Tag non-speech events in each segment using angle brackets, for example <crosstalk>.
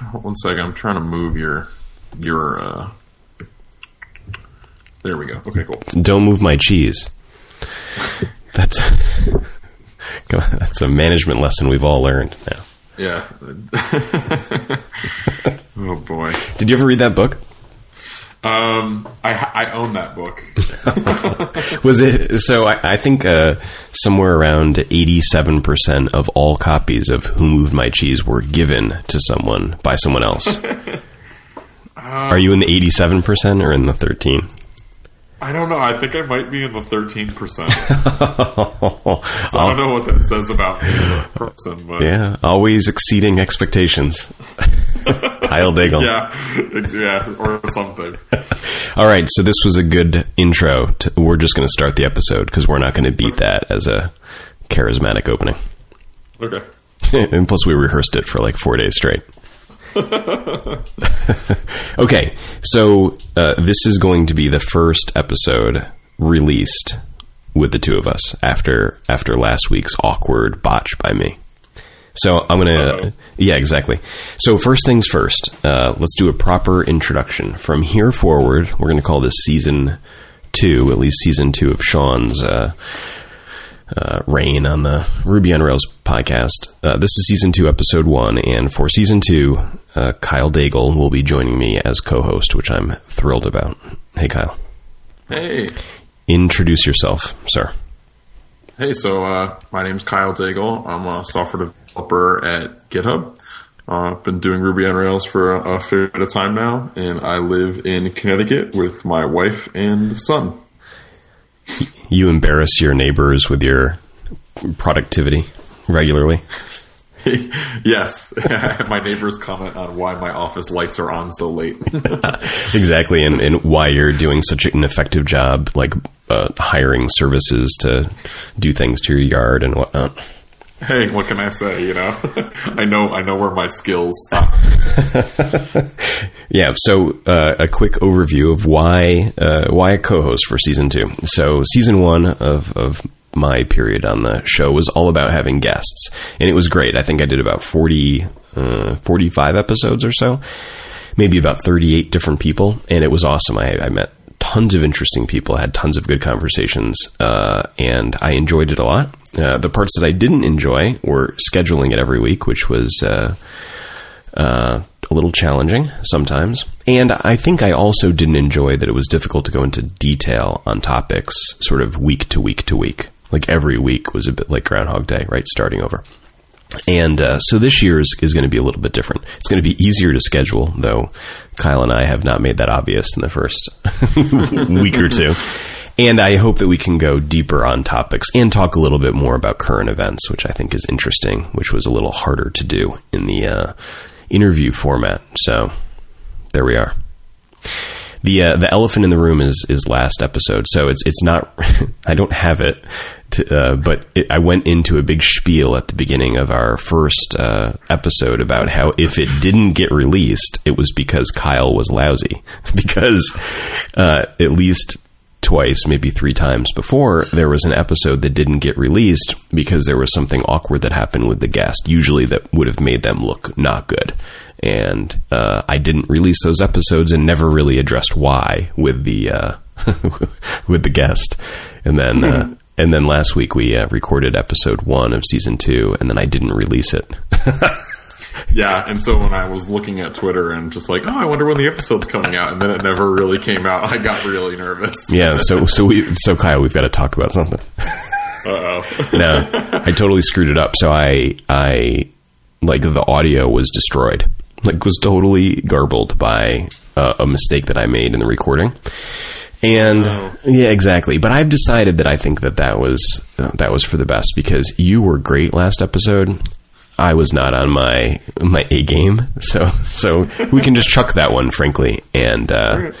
<laughs> One second. I'm trying to move your your. uh There we go. Okay, cool. Don't move my cheese. That's <laughs> that's a management lesson we've all learned now. Yeah. <laughs> oh boy. Did you ever read that book? Um, I I own that book. <laughs> Was it so? I, I think uh, somewhere around eighty-seven percent of all copies of Who Moved My Cheese were given to someone by someone else. <laughs> Are you in the eighty-seven percent or in the thirteen? I don't know. I think I might be in the thirteen percent. <laughs> So I don't know what that says about me as a person, but Yeah, always exceeding expectations. Kyle Daigle. yeah, yeah, or something. <laughs> All right, so this was a good intro. To, we're just going to start the episode because we're not going to beat that as a charismatic opening. Okay. <laughs> and plus, we rehearsed it for like four days straight. <laughs> okay, so uh, this is going to be the first episode released with the two of us after after last week's awkward botch by me. So I'm gonna, Uh-oh. yeah, exactly. So first things first, uh, let's do a proper introduction. From here forward, we're gonna call this season two, at least season two of Sean's uh, uh, reign on the Ruby on Rails podcast. Uh, this is season two, episode one, and for season two, uh, Kyle Daigle will be joining me as co-host, which I'm thrilled about. Hey, Kyle, Hey, introduce yourself, sir. Hey. So uh, my is Kyle Daigle. I'm a software developer at GitHub. Uh, I've been doing Ruby on Rails for a, a fair bit of time now, and I live in Connecticut with my wife and son. You embarrass your neighbors with your productivity regularly. <laughs> yes, <laughs> my neighbors comment on why my office lights are on so late. <laughs> exactly, and, and why you're doing such an effective job, like uh, hiring services to do things to your yard and whatnot. hey, what can I say? You know, <laughs> I know I know where my skills stop. <laughs> Yeah, so uh, a quick overview of why uh, why a co-host for season two. So season one of of my period on the show was all about having guests, and it was great. I think I did about 40, uh, 45 episodes or so, maybe about thirty eight different people, and it was awesome. I, I met tons of interesting people, had tons of good conversations, uh, and I enjoyed it a lot. Uh, the parts that I didn't enjoy were scheduling it every week, which was uh, uh, a little challenging sometimes. And I think I also didn't enjoy that it was difficult to go into detail on topics sort of week to week to week. Like every week was a bit like Groundhog Day, right? Starting over. And uh, so this year is, is going to be a little bit different. It's going to be easier to schedule, though Kyle and I have not made that obvious in the first <laughs> week or two. And I hope that we can go deeper on topics and talk a little bit more about current events, which I think is interesting, which was a little harder to do in the uh, interview format. So there we are. The uh, the elephant in the room is is last episode, so it's it's not. <laughs> I don't have it, to, uh, but it, I went into a big spiel at the beginning of our first uh, episode about how if it didn't get released, it was because Kyle was lousy. <laughs> Because uh, at least twice, maybe three times before, there was an episode that didn't get released because there was something awkward that happened with the guest, usually that would have made them look not good. And uh, I didn't release those episodes and never really addressed why with the uh, <laughs> with the guest. And then uh, <laughs> and then last week we uh, recorded episode one of season two, and then I didn't release it. <laughs> Yeah, and so when I was looking at Twitter and just like, oh, I wonder when the episode's coming out, and then it never really came out, I got really nervous. yeah, so so we so Kyle, we've got to talk about something. Uh oh. no, I totally screwed it up. So I, I, like the audio was destroyed, like was totally garbled by uh, a mistake that I made in the recording. And Oh. yeah, exactly. But I've decided that I think that that was uh, that was for the best because you were great last episode. I was not on my my A game, so so we can just chuck that one, frankly, and uh,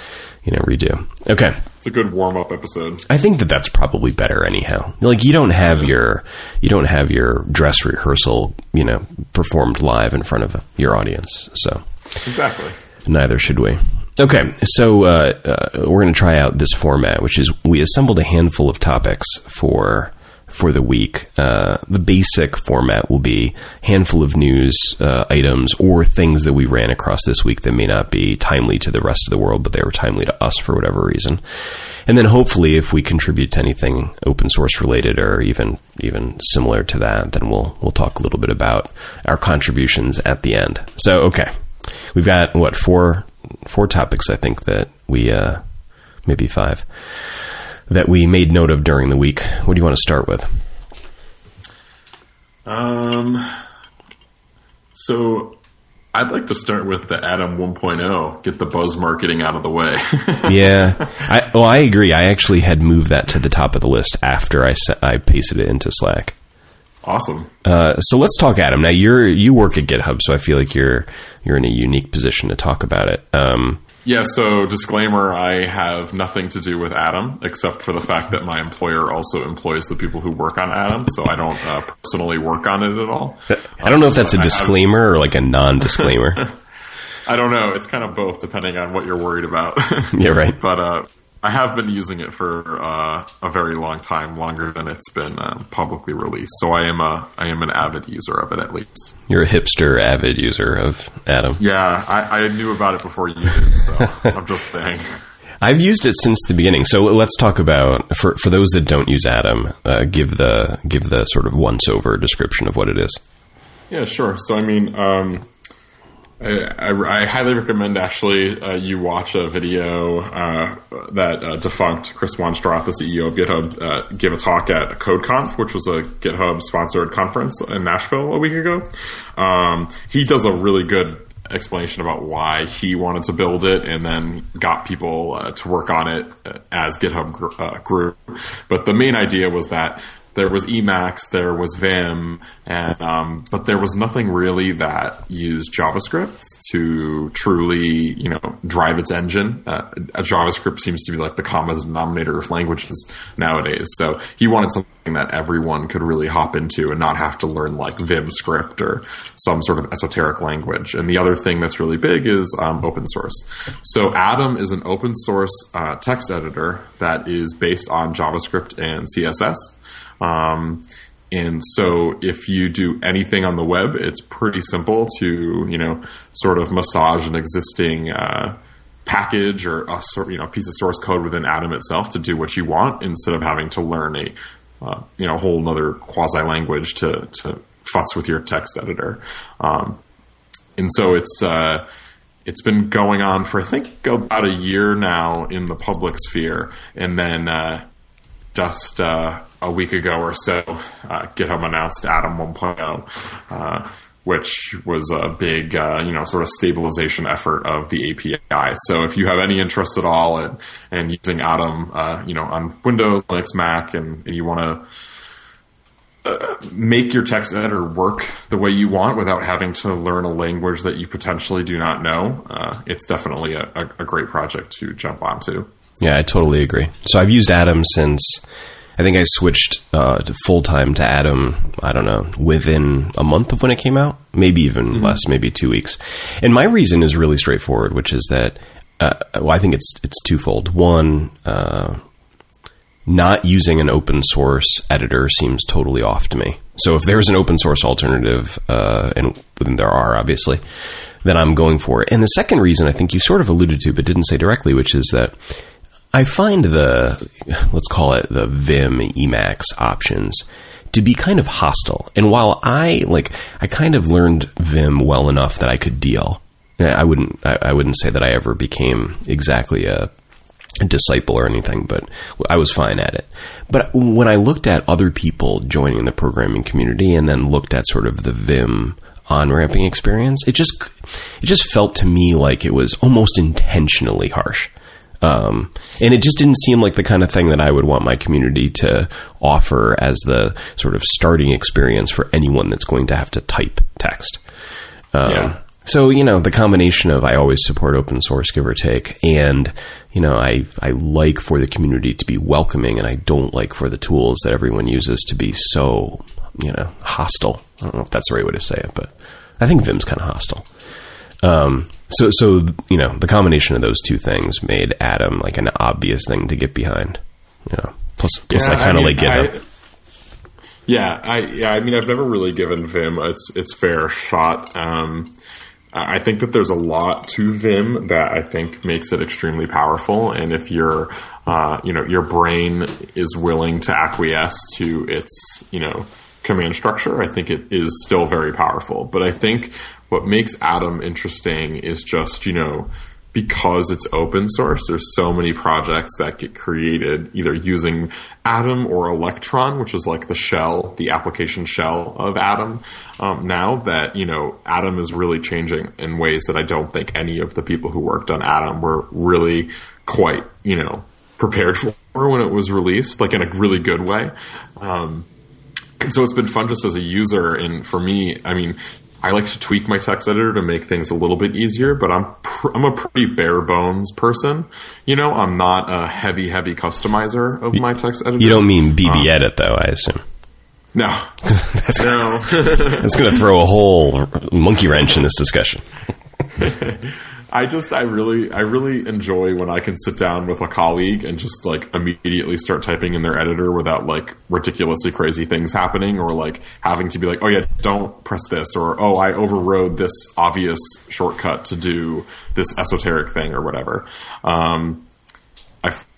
you know redo. Okay. It's a good warm up episode. I think that that's probably better anyhow. Like you don't have your you don't have your dress rehearsal, you know, performed live in front of your audience. So Exactly. neither should we. Okay, so uh, uh, we're going to try out this format, which is we assembled a handful of topics for for the week. Uh, the basic format will be handful of news uh, items or things that we ran across this week that may not be timely to the rest of the world, but they were timely to us for whatever reason. And then hopefully, if we contribute to anything open source related or even even similar to that, then we'll we'll talk a little bit about our contributions at the end. So okay, we've got what four four topics I think that we uh, maybe five that we made note of during the week. What do you want to start with? Um, so I'd like to start with the Atom 1.0, get the buzz marketing out of the way. <laughs> yeah. I, well, I agree. I actually had moved that to the top of the list after I, set, I pasted it into Slack. Awesome. Uh, so let's talk Atom. Now you're you work at GitHub, so I feel like you're you're in a unique position to talk about it. Um, yeah, so disclaimer I have nothing to do with Atom except for the fact that my employer also employs the people who work on Atom, so I don't uh, personally work on it at all. I don't know if that's a disclaimer or like a non disclaimer. <laughs> I don't know. It's kind of both depending on what you're worried about. <laughs> yeah, right. <laughs> But uh, I have been using it for uh, a very long time, longer than it's been uh, publicly released. So I am a I am an avid user of it at least. You're a hipster avid user of Atom. Yeah, I, I knew about it before you did, so <laughs> I'm just saying. I've used it since the beginning. So let's talk about for for those that don't use Atom, uh, give the give the sort of once over description of what it is. Yeah, sure. So I mean. Um, I, I, highly recommend actually uh, you watch a video uh, that uh, Defunkt Chris Wanstrath, the CEO of GitHub, uh, gave a talk at CodeConf, which was a GitHub sponsored conference in Nashville a week ago. Um, he does a really good explanation about why he wanted to build it and then got people uh, to work on it uh, as GitHub gr- grew. But the main idea was that there was Emacs, there was Vim, and um, but there was nothing really that used JavaScript to truly, you know, drive its engine. Uh, JavaScript seems to be like the common denominator of languages nowadays. So he wanted something that everyone could really hop into and not have to learn like Vim script or some sort of esoteric language. And the other thing that's really big is um, open source. So Atom is an open source uh, text editor that is based on JavaScript and CSS. Um, and so if you do anything on the web, it's pretty simple to, you know, sort of massage an existing uh, package or a you know piece of source code within Atom itself to do what you want instead of having to learn a uh, you know whole other quasi language to to futz with your text editor. Um, and so it's uh, it's been going on for I think about a year now in the public sphere, and then uh, just uh, a week ago or so, uh, GitHub announced Atom 1.0, uh, which was a big, uh, you know, sort of stabilization effort of the API. So if you have any interest at all in, in using Atom, uh, you know, on Windows, Linux, Mac, and, and you want to uh, make your text editor work the way you want without having to learn a language that you potentially do not know, uh, it's definitely a, a, great project to jump onto. Yeah, I totally agree. So I've used Atom since I think I switched uh, full time to Atom. I don't know within a month of when it came out, maybe even mm-hmm. less, maybe two weeks. And my reason is really straightforward, which is that uh, well, I think it's it's twofold. One, uh, not using an open source editor seems totally off to me. So if there's an open source alternative, uh, and there are obviously, then I'm going for it. And the second reason I think you sort of alluded to, but didn't say directly, which is that I find the, let's call it the Vim Emacs options to be kind of hostile. And while I, like, I kind of learned Vim well enough that I could deal, I wouldn't, I, I wouldn't say that I ever became exactly a, a disciple or anything, but I was fine at it. But when I looked at other people joining the programming community and then looked at sort of the Vim on ramping experience, it just it just felt to me like it was almost intentionally harsh. Um, and it just didn't seem like the kind of thing that I would want my community to offer as the sort of starting experience for anyone that's going to have to type text. Um, yeah. So you know the combination of I always support open source, give or take, and you know I I like for the community to be welcoming, and I don't like for the tools that everyone uses to be so you know hostile. I don't know if that's the right way to say it, but I think Vim's kind of hostile. Um, so, so you know, the combination of those two things made Atom like an obvious thing to get behind. You know, plus, plus yeah, I kind of like GitHub. I, Yeah, I yeah, I mean, I've never really given Vim its its fair shot. Um, I think that there's a lot to Vim that I think makes it extremely powerful, and if your uh, you know your brain is willing to acquiesce to its you know command structure, I think it is still very powerful. But I think what makes Atom interesting is just you know because it's open source, there's so many projects that get created either using Atom or Electron, which is like the shell, the application shell of Atom. Um, now that you know Atom is really changing in ways that I don't think any of the people who worked on Atom were really quite you know prepared for when it was released, like in a really good way. Um, and so it's been fun just as a user, and for me, I mean, I like to tweak my text editor to make things a little bit easier, but I'm pr- I'm a pretty bare bones person. You know, I'm not a heavy heavy customizer of my text editor. You don't mean BB um, Edit though, I assume. No, <laughs> that's, no. <laughs> that's going to throw a whole monkey wrench in this discussion. <laughs> I just I really I really enjoy when I can sit down with a colleague and just like immediately start typing in their editor without like ridiculously crazy things happening or like having to be like, oh yeah, don't press this or oh I overrode this obvious shortcut to do this esoteric thing or whatever. Um,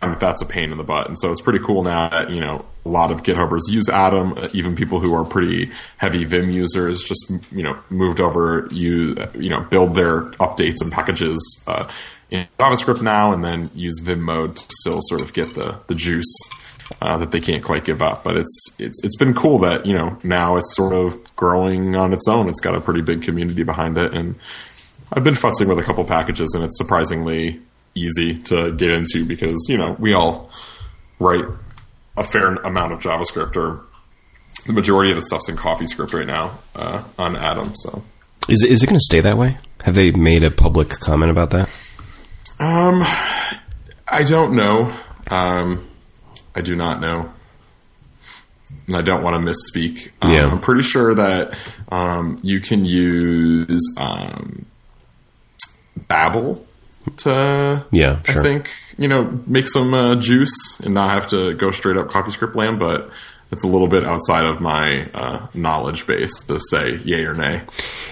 find that that's a pain in the butt. And so it's pretty cool now that, you know, a lot of GitHubers use Atom. Even people who are pretty heavy Vim users just, you know, moved over, you, you know, build their updates and packages uh, in JavaScript now and then use Vim mode to still sort of get the, the juice uh, that they can't quite give up. But it's, it's, it's been cool that, you know, now it's sort of growing on its own. It's got a pretty big community behind it. And I've been futzing with a couple packages and it's surprisingly easy to get into because you know we all write a fair amount of JavaScript or the majority of the stuff's in CoffeeScript right now uh, on Atom. So is is it going to stay that way? Have they made a public comment about that? Um, I don't know. Um, I do not know. And I don't want to misspeak. Um, yeah. I'm pretty sure that um, you can use um, Babel to yeah, sure. I think you know make some uh, juice and not have to go straight up CoffeeScript land, but it's a little bit outside of my uh, knowledge base to say yay or nay.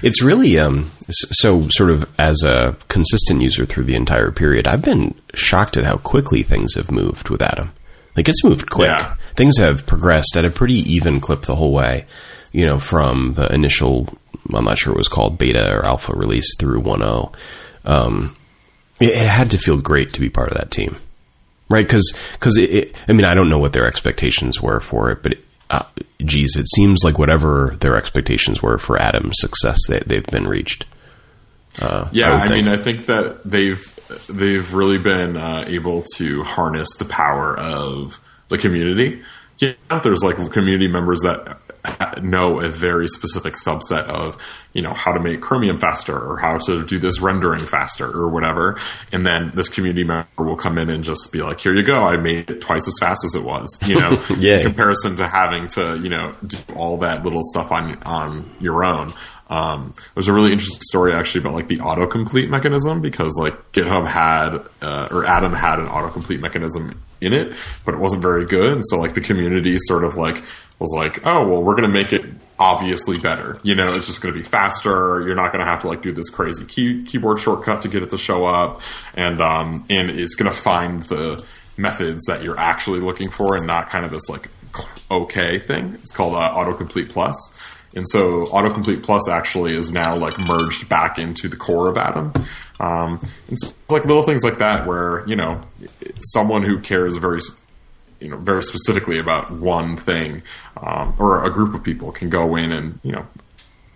It's really um, so sort of as a consistent user through the entire period. I've been shocked at how quickly things have moved with Atom. Like it's moved quick. Yeah. Things have progressed at a pretty even clip the whole way. You know, from the initial, I'm not sure it was called beta or alpha release through 1.0. Um, it, it had to feel great to be part of that team, right? Because because I mean I don't know what their expectations were for it, but it, uh, geez, it seems like whatever their expectations were for Atom's success, they, they've been reached. Uh, yeah, I, I mean, I think that they've they've really been uh, able to harness the power of the community. Yeah, there's like community members that <laughs> know a very specific subset of you know how to make chromium faster or how to do this rendering faster or whatever. And then this community member will come in and just be like here you go. I made it twice as fast as it was you know <laughs> in comparison to having to you know do all that little stuff on on your own um, there's a really interesting story actually about like the autocomplete mechanism because like GitHub had uh, or Atom had an autocomplete mechanism in it, but it wasn't very good, and so like the community sort of like was like, oh well, we're to make it obviously better. You know, it's just to be faster. You're not to have to like do this crazy key, keyboard shortcut to get it to show up, and um, and it's to find the methods that you're actually looking for, and not kind of this like okay thing. It's called uh, autocomplete plus. And so autocomplete plus actually is now like merged back into the core of Atom. Um, and so like little things like that where, you know, someone who cares very, you know, very specifically about one thing, um, or a group of people can go in and, you know,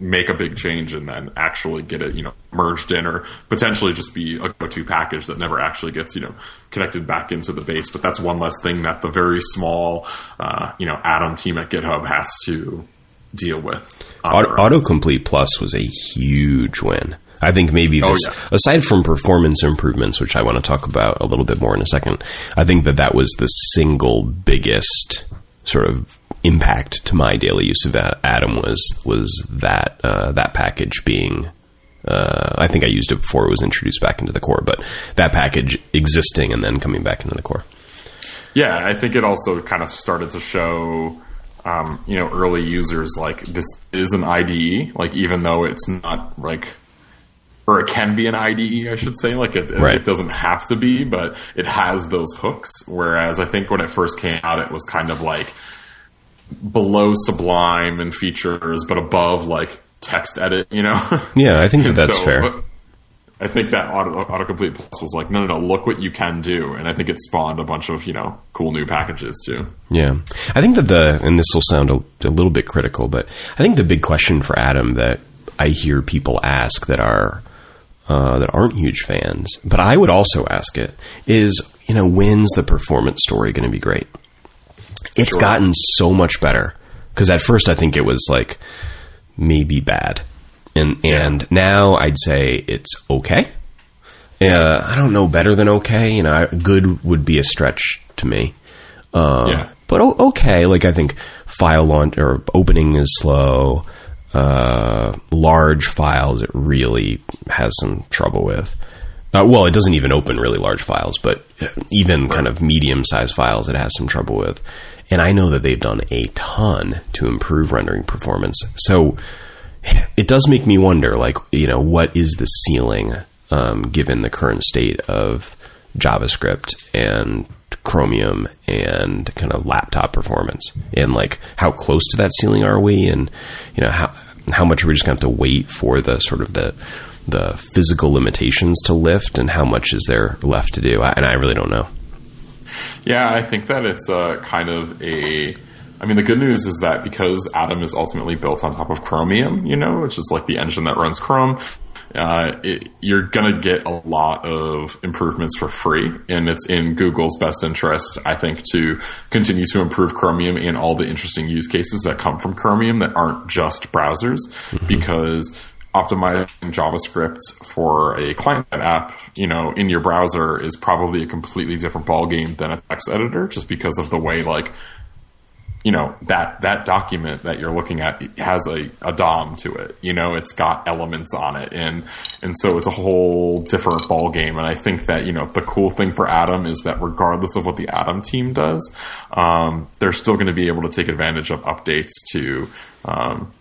make a big change and then actually get it, you know, merged in or potentially just be a go-to package that never actually gets, you know, connected back into the base. But that's one less thing that the very small, uh, you know, Atom team at GitHub has to deal with. Auto, autocomplete Plus was a huge win. I think maybe oh, this, oh, yeah. aside from performance improvements, which I want to talk about a little bit more in a second, I think that that was the single biggest sort of impact to my daily use of Atom was was that uh, that package being. Uh, I think I used it before it was introduced back into the core, but that package existing and then coming back into the core. Yeah, I think it also kind of started to show um, you know early users like this is an IDE, like even though it's not like or it can be an IDE, I should say. Like it, Right. it doesn't have to be, but it has those hooks. Whereas I think when it first came out, it was kind of like below Sublime and features, but above like text edit. You know? Yeah, I think <laughs> that that's so, fair. but I think that auto, autocomplete plus was like, no, no, no, look what you can do, and I think it spawned a bunch of you know cool new packages too. Yeah, I think that the and this will sound a, a little bit critical, but I think the big question for Atom that I hear people ask that are uh, that aren't huge fans, but I would also ask it is you know when's the performance story going to be great? It's Sure. gotten so much better because at first I think it was like maybe bad, and and now I'd say it's okay. Uh, I don't know better than okay. You know, I, good would be a stretch to me. Uh, Yeah. But o- okay, like I think file launch or opening is slow. Uh, large files it really has some trouble with. Uh, well, it doesn't even open really large files, but even kind of medium sized files it has some trouble with. And I know that they've done a ton to improve rendering performance. So it does make me wonder, like, you know, what is the ceiling um, given the current state of JavaScript and Chromium and kind of laptop performance, and like how close to that ceiling are we, and you know how how much are we just going to have to wait for the sort of the the physical limitations to lift, and how much is there left to do? I, and I really don't know. Yeah, I think that it's a kind of a. I mean, the good news is that because Atom is ultimately built on top of Chromium, you know, which is like the engine that runs Chrome, uh, it, you're going to get a lot of improvements for free. And it's in Google's best interest, I think, to continue to improve Chromium and all the interesting use cases that come from Chromium that aren't just browsers, because optimizing JavaScript for a client app, you know, in your browser is probably a completely different ballgame than a text editor, just because of the way like you know that that document that you're looking at has a, a DOM to it. You know, it's got elements on it, and and so it's a whole different ball game. And I think that you know the cool thing for Atom is that regardless of what the Atom team does, um, they're still going to be able to take advantage of updates to. Um,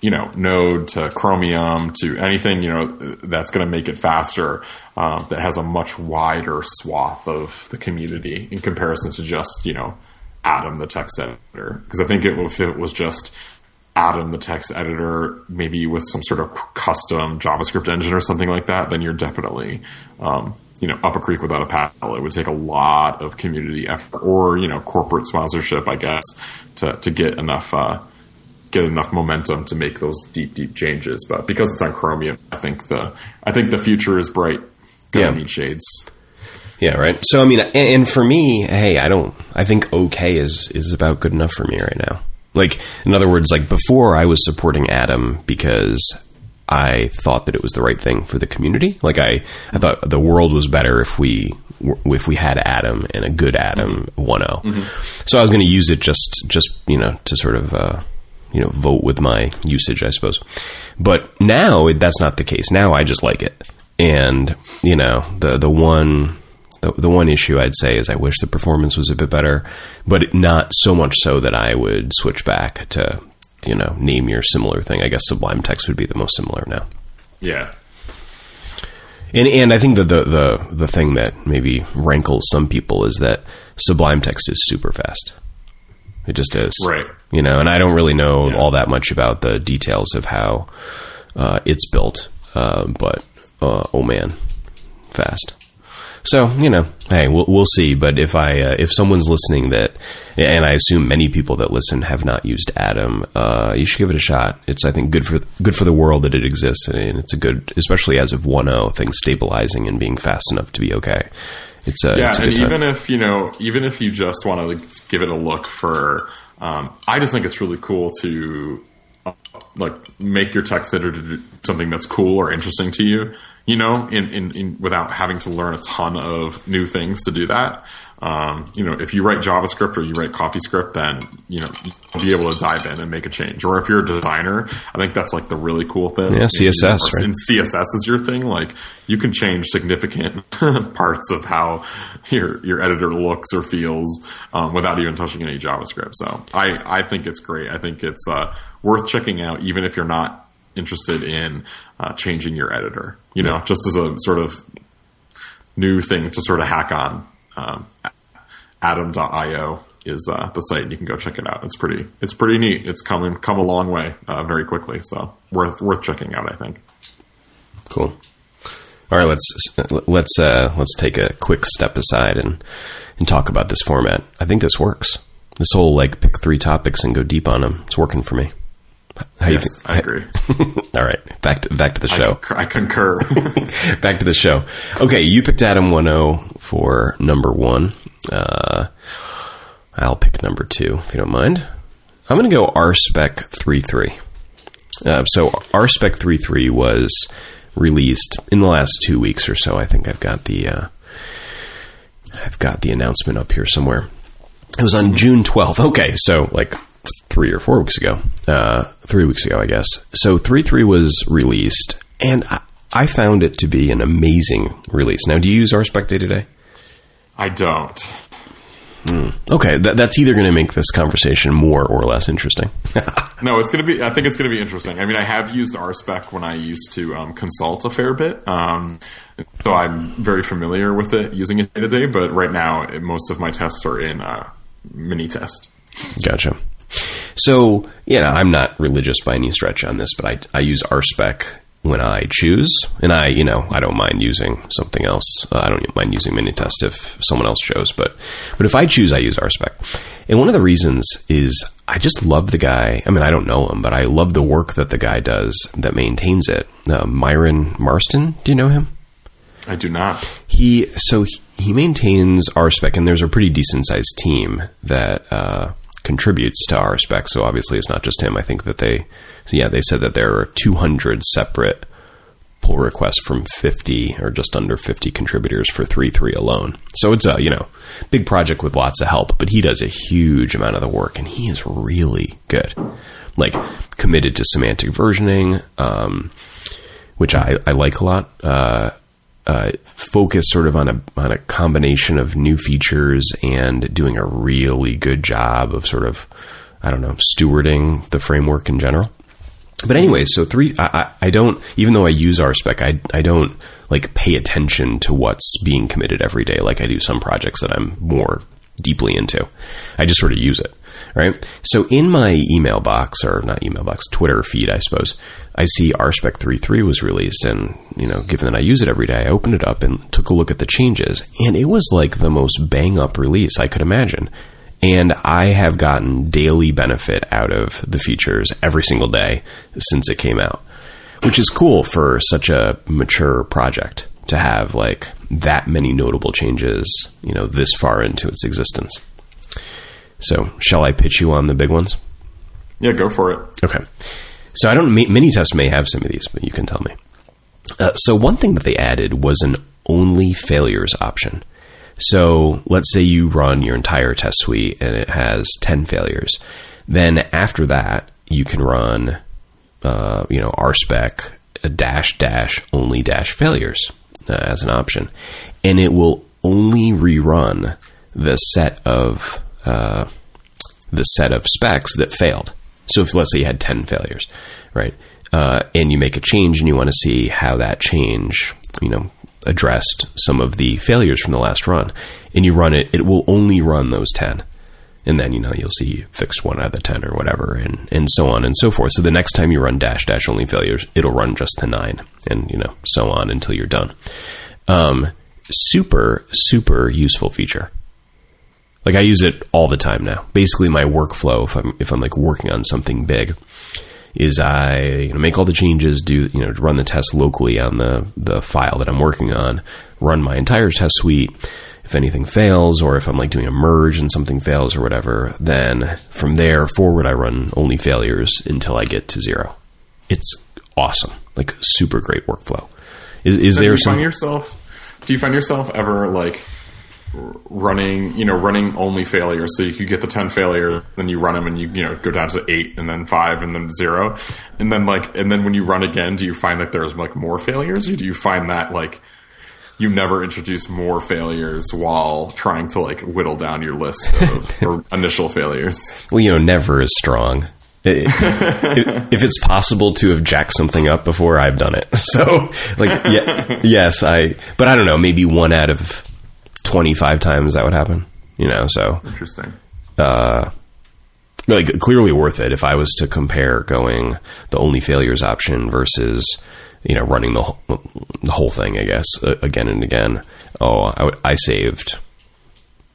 you know, Node to Chromium to anything, you know, that's going to make it faster, um, that has a much wider swath of the community in comparison to just, you know, Atom, the text editor. Because I think it, if it was just Atom, the text editor, maybe with some sort of custom JavaScript engine or something like that, then you're definitely, um, you know, up a creek without a paddle. It would take a lot of community effort or, you know, corporate sponsorship, I guess, to, to get enough, uh, get enough momentum to make those deep, deep changes. But because it's on Chromium, I think the I think the future is bright. Gonna Yeah. need shades. Yeah, right. So I mean, and, and for me, hey, I don't. I think okay is is about good enough for me right now. Like, in other words, like before, I was supporting Atom because I thought that it was the right thing for the community. Like, I I thought the world was better if we if we had Atom and a good Atom 1.0. So I was going to use it just just you know to sort of. Uh, you know, vote with my usage, I suppose. But now that's not the case. Now I just like it, and you know, the the one the, the one issue I'd say is I wish the performance was a bit better, but not so much so that I would switch back to you know name your similar thing. I guess Sublime Text would be the most similar now. Yeah. And and I think that the the the thing that maybe rankles some people is that Sublime Text is super fast. It just is, Right. You know, and I don't really know Yeah. all that much about the details of how uh, it's built, uh, but uh, oh man, fast. So you know, hey, we'll we'll see. But if I uh, if someone's listening that, and I assume many people that listen have not used Atom, uh, you should give it a shot. It's I think good for good for the world that it exists, and it's a good, especially as of 1.0, things stabilizing and being fast enough to be okay. It's a Yeah, it's a and even if you know, even if you just want to like, give it a look for, um, I just think it's really cool to uh, like make your text editor something that's cool or interesting to you. You know, in, in, in, without having to learn a ton of new things to do that. Um, you know, if you write JavaScript or you write CoffeeScript, then, you know, you'll be able to dive in and make a change. Or if you're a designer, I think that's like the really cool thing. Yeah, CSS, right? And CSS is your thing. Like you can change significant <laughs> parts of how your, your editor looks or feels, um, without even touching any JavaScript. So I, I think it's great. I think it's, uh, worth checking out, even if you're not interested in uh, changing your editor. You know, just as a sort of new thing to sort of hack on. Um, Atom.io is uh, the site, and you can go check it out. It's pretty, it's pretty neat. It's come come a long way uh, very quickly, so worth worth checking out. I think. Cool. All right, let's let's uh, let's take a quick step aside and and talk about this format. I think this works. This whole like pick three topics and go deep on them. It's working for me. How yes, I agree. <laughs> All right, back to back to the show. I concur. <laughs> back to the show. Okay, you picked Atom 10 for number one. Uh, I'll pick number two if you don't mind. I'm going to go RSpec 33. Uh, so RSpec 33 was released in the last two weeks or so. I think I've got the uh, I've got the announcement up here somewhere. It was on June 12th. Okay, so like three or four weeks ago, uh, three weeks ago, I guess. So 3.3 was released, and I, I, found it to be an amazing release. Now, do you use RSpec day to day? I don't. Hmm. Okay, Th- that's either going to make this conversation more or less interesting. <laughs> no, it's going to be. I think it's going to be interesting. I mean, I have used RSpec when I used to um, consult a fair bit, um, so I'm very familiar with it, using it day to day. But right now, most of my tests are in uh, Minitest. Gotcha. So, you know, I'm not religious by any stretch on this, but I, I use RSpec when I choose, and I, you know, I don't mind using something else. Uh, I don't mind using Minitest if someone else chose, but but if I choose, I use RSpec. And one of the reasons is I just love the guy. I mean, I don't know him, but I love the work that the guy does that maintains it. Uh, Myron Marston, do you know him? I do not. He so he, he maintains RSpec, and there's a pretty decent sized team that. Uh, contributes to RSpec. So obviously, it's not just him. I think that they, so yeah, they said that there are 200 separate pull requests from 50 or just under 50 contributors for 3.3 alone. So it's a, you know, big project with lots of help, but he does a huge amount of the work and he is really good. Like committed to semantic versioning, um, which I, I like a lot. Uh, uh, focus sort of on a on a combination of new features and doing a really good job of sort of I don't know stewarding the framework in general. But anyway, so three I, I don't even though I use RSpec, I I don't like pay attention to what's being committed every day like I do some projects that I'm more deeply into. I just sort of use it right? So in my email box, or not email box, Twitter feed, I suppose, I see RSpec 3.3 was released. And, you know, given that I use it every day, I opened it up and took a look at the changes. And it was like the most bang up release I could imagine. And I have gotten daily benefit out of the features every single day since it came out, which is cool for such a mature project to have like that many notable changes, you know, this far into its existence. So, shall I pitch you on the big ones? Yeah, go for it. Okay. So, I don't. Mini Minitest may have some of these, but you can tell me. Uh, so, one thing that they added was an only failures option. So, let's say you run your entire test suite and it has 10 failures. Then, after that, you can run, uh, you know, RSpec dash dash only dash failures uh, as an option. And it will only rerun the set of uh, the set of specs that failed. So if let's say you had 10 failures, right? Uh, and you make a change and you want to see how that change, you know, addressed some of the failures from the last run, and you run it, it will only run those 10. And then, you know, you'll see you fixed one out of the 10 or whatever, and, and so on and so forth. So the next time you run dash dash only failures, it'll run just the nine, and, you know, so on until you're done. Um, super, super useful feature. Like I use it all the time now. Basically, my workflow, if I'm if I'm like working on something big, is I you know, make all the changes, do you know run the test locally on the the file that I'm working on, run my entire test suite. If anything fails, or if I'm like doing a merge and something fails or whatever, then from there forward, I run only failures until I get to zero. It's awesome, like super great workflow. Is is do there you some? find yourself? Do you find yourself ever like running? You know, running only failures. So you could get the ten failures, then you run them, and you you know go down to eight, and then five, and then zero, and then like, and then when you run again, do you find that there's like more failures, or do you find that like you never introduce more failures while trying to like whittle down your list of <laughs> initial failures? Well, you know, never is strong. I- I- <laughs> if it's possible to have jacked something up before, I've done it. <laughs> So, like, yeah, yes, I. But I don't know. Maybe one out of twenty-five times that would happen. You know, so Interesting. uh, like clearly worth it if I was to compare going the only failures option versus you know running the whole, the whole thing. I guess uh, again and again. Oh, I, would- I saved.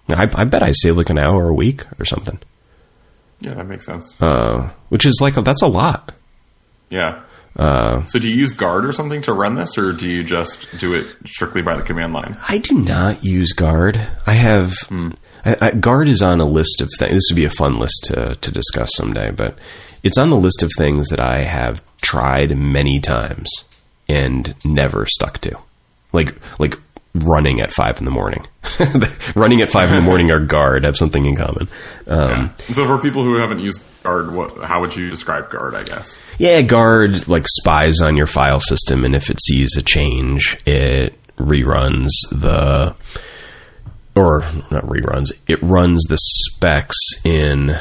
I, I bet I saved like an hour a week or something, Yeah, that makes sense. uh, which is like that's a lot. Yeah. Uh, So do you use guard or something to run this, or do you just do it strictly by the command line? I do not use guard. I have I, I, guard is on a list of things. This would be a fun list to to discuss someday, but it's on the list of things that I have tried many times and never stuck to. Like like running at five in the morning. <laughs> running at five in the morning or guard have something in common. Um, And so for people who haven't used guard, what how would you describe guard? I guess. Yeah, guard like spies on your file system, and if it sees a change, it reruns the or not reruns. It runs the specs in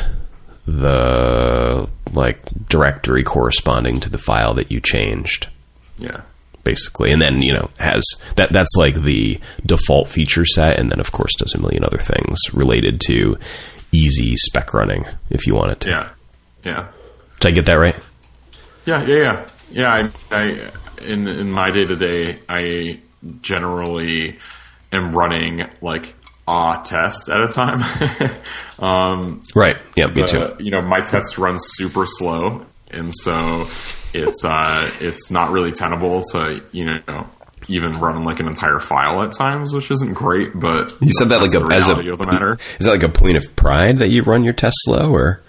the like directory corresponding to the file that you changed Yeah. Basically and then you know has that that's like the default feature set and then of course does a million other things related to easy spec running if you want it to Yeah. Yeah. did i get that right Yeah, yeah, yeah, yeah. I, I in in my day to day, I generally am running like a test at a time. <laughs> um, right yeah me too uh, you know, my tests run super slow, and so it's uh, it's not really tenable to you know even run like an entire file at times, which isn't great. But You said that like a as a of the matter. Is that like a point of pride that you run your test slow, or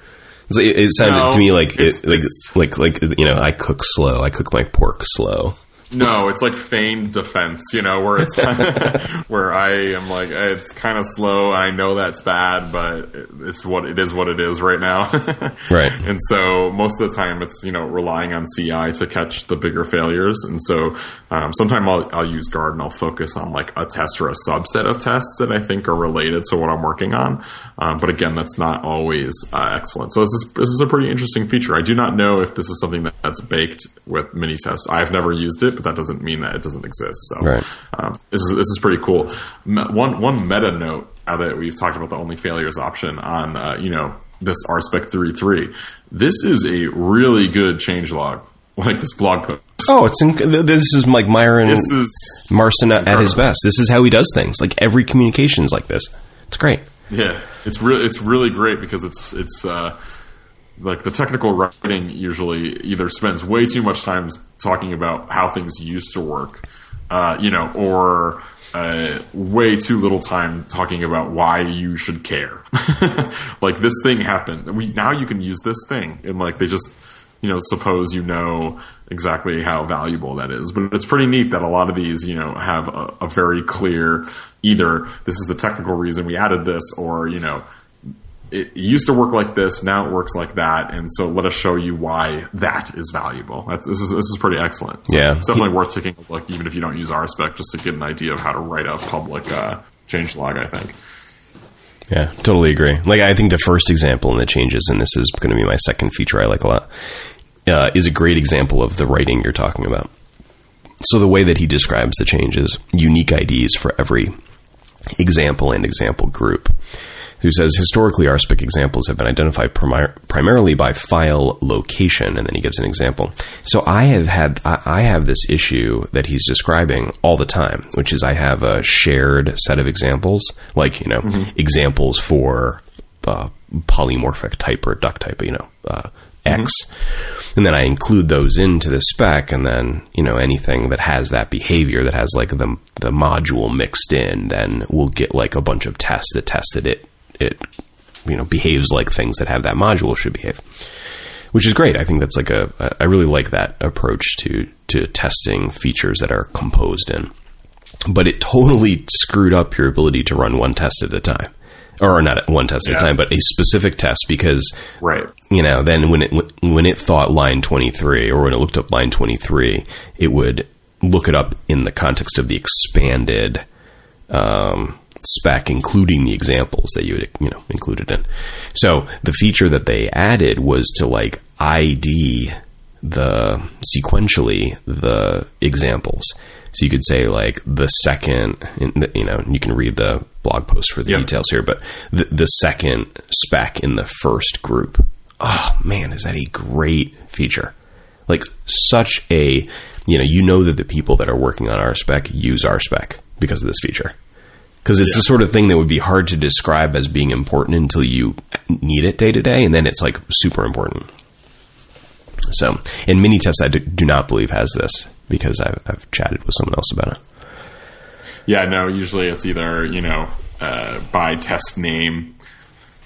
like- it, sounded No, to me like it, like it's- like like you know I cook slow. I cook my pork slow. No, it's like feigned defense, you know, where it's <laughs> where I am like it's kind of slow. I know that's bad, but it's what it is. What it is right now, <laughs> Right. And so most of the time, it's you know relying on CI to catch the bigger failures. And so um, sometimes I'll, I'll use guard and I'll focus on like a test or a subset of tests that I think are related to what I'm working on. Um, but again, that's not always uh, excellent. So this is this is a pretty interesting feature. I do not know if this is something that, that's baked with mini tests. I've never used it, but that doesn't mean that it doesn't exist. So Right. um, this is this is pretty cool. One one meta note now that we've talked about the only failures option on uh, you know this RSpec 3.3. This is a really good change log, like this blog post. Oh, it's in, this is like Myron This is at, at his best. This is how he does things. Like every communication is like this. It's great. Yeah, it's really it's really great because it's it's uh, like the technical writing usually either spends way too much time talking about how things used to work, uh, you know, or uh, way too little time talking about why you should care. <laughs> like this thing happened, we now you can use this thing, and like they just you know suppose you know exactly how valuable that is but it's pretty neat that a lot of these you know have a, a very clear either this is the technical reason we added this or you know it used to work like this now it works like that and so let us show you why that is valuable That's, this is this is pretty excellent So Yeah. it's definitely worth taking a look even if you don't use RSpec just to get an idea of how to write a public uh, change log I think Yeah, totally agree. Like I think the first example in the changes, and this is going to be my second feature I like a lot, uh, is a great example of the writing you're talking about. So the way that he describes the changes, unique IDs for every example and example group. Who says historically RSpec examples have been identified primar- primarily by file location, and then he gives an example. So I have had I, I have this issue that he's describing all the time, which is I have a shared set of examples, like you know examples for uh, polymorphic type or duck type, you know uh, X, and then I include those into the spec, and then you know anything that has that behavior that has like the the module mixed in, then we'll get like a bunch of tests that tested it it you know behaves like things that have that module should behave. which is great. I think that's like a I really like that approach to to testing features that are composed in. But it totally screwed up your ability to run one test at a time, or not one test at a time, but a specific test because Right. you know, then when it when it thought line 23 or when it looked up line 23, it would look it up in the context of the expanded um, spec, including the examples that you had, you know included in. So the feature that they added was to like ID the sequentially the examples. So you could say like the second, you know, you can read the blog post for the Yep. details here, but the, the second spec in the first group. Oh man, is that a great feature? Like such a, you know, you know that the people that are working on RSpec use RSpec because of this feature. Because it's the sort of thing that would be hard to describe as being important until you need it day to day, and then it's like super important. So, and Minitest I do, do not believe has this because I've, I've chatted with someone else about it. Yeah, no, usually it's either, you know, uh, by test name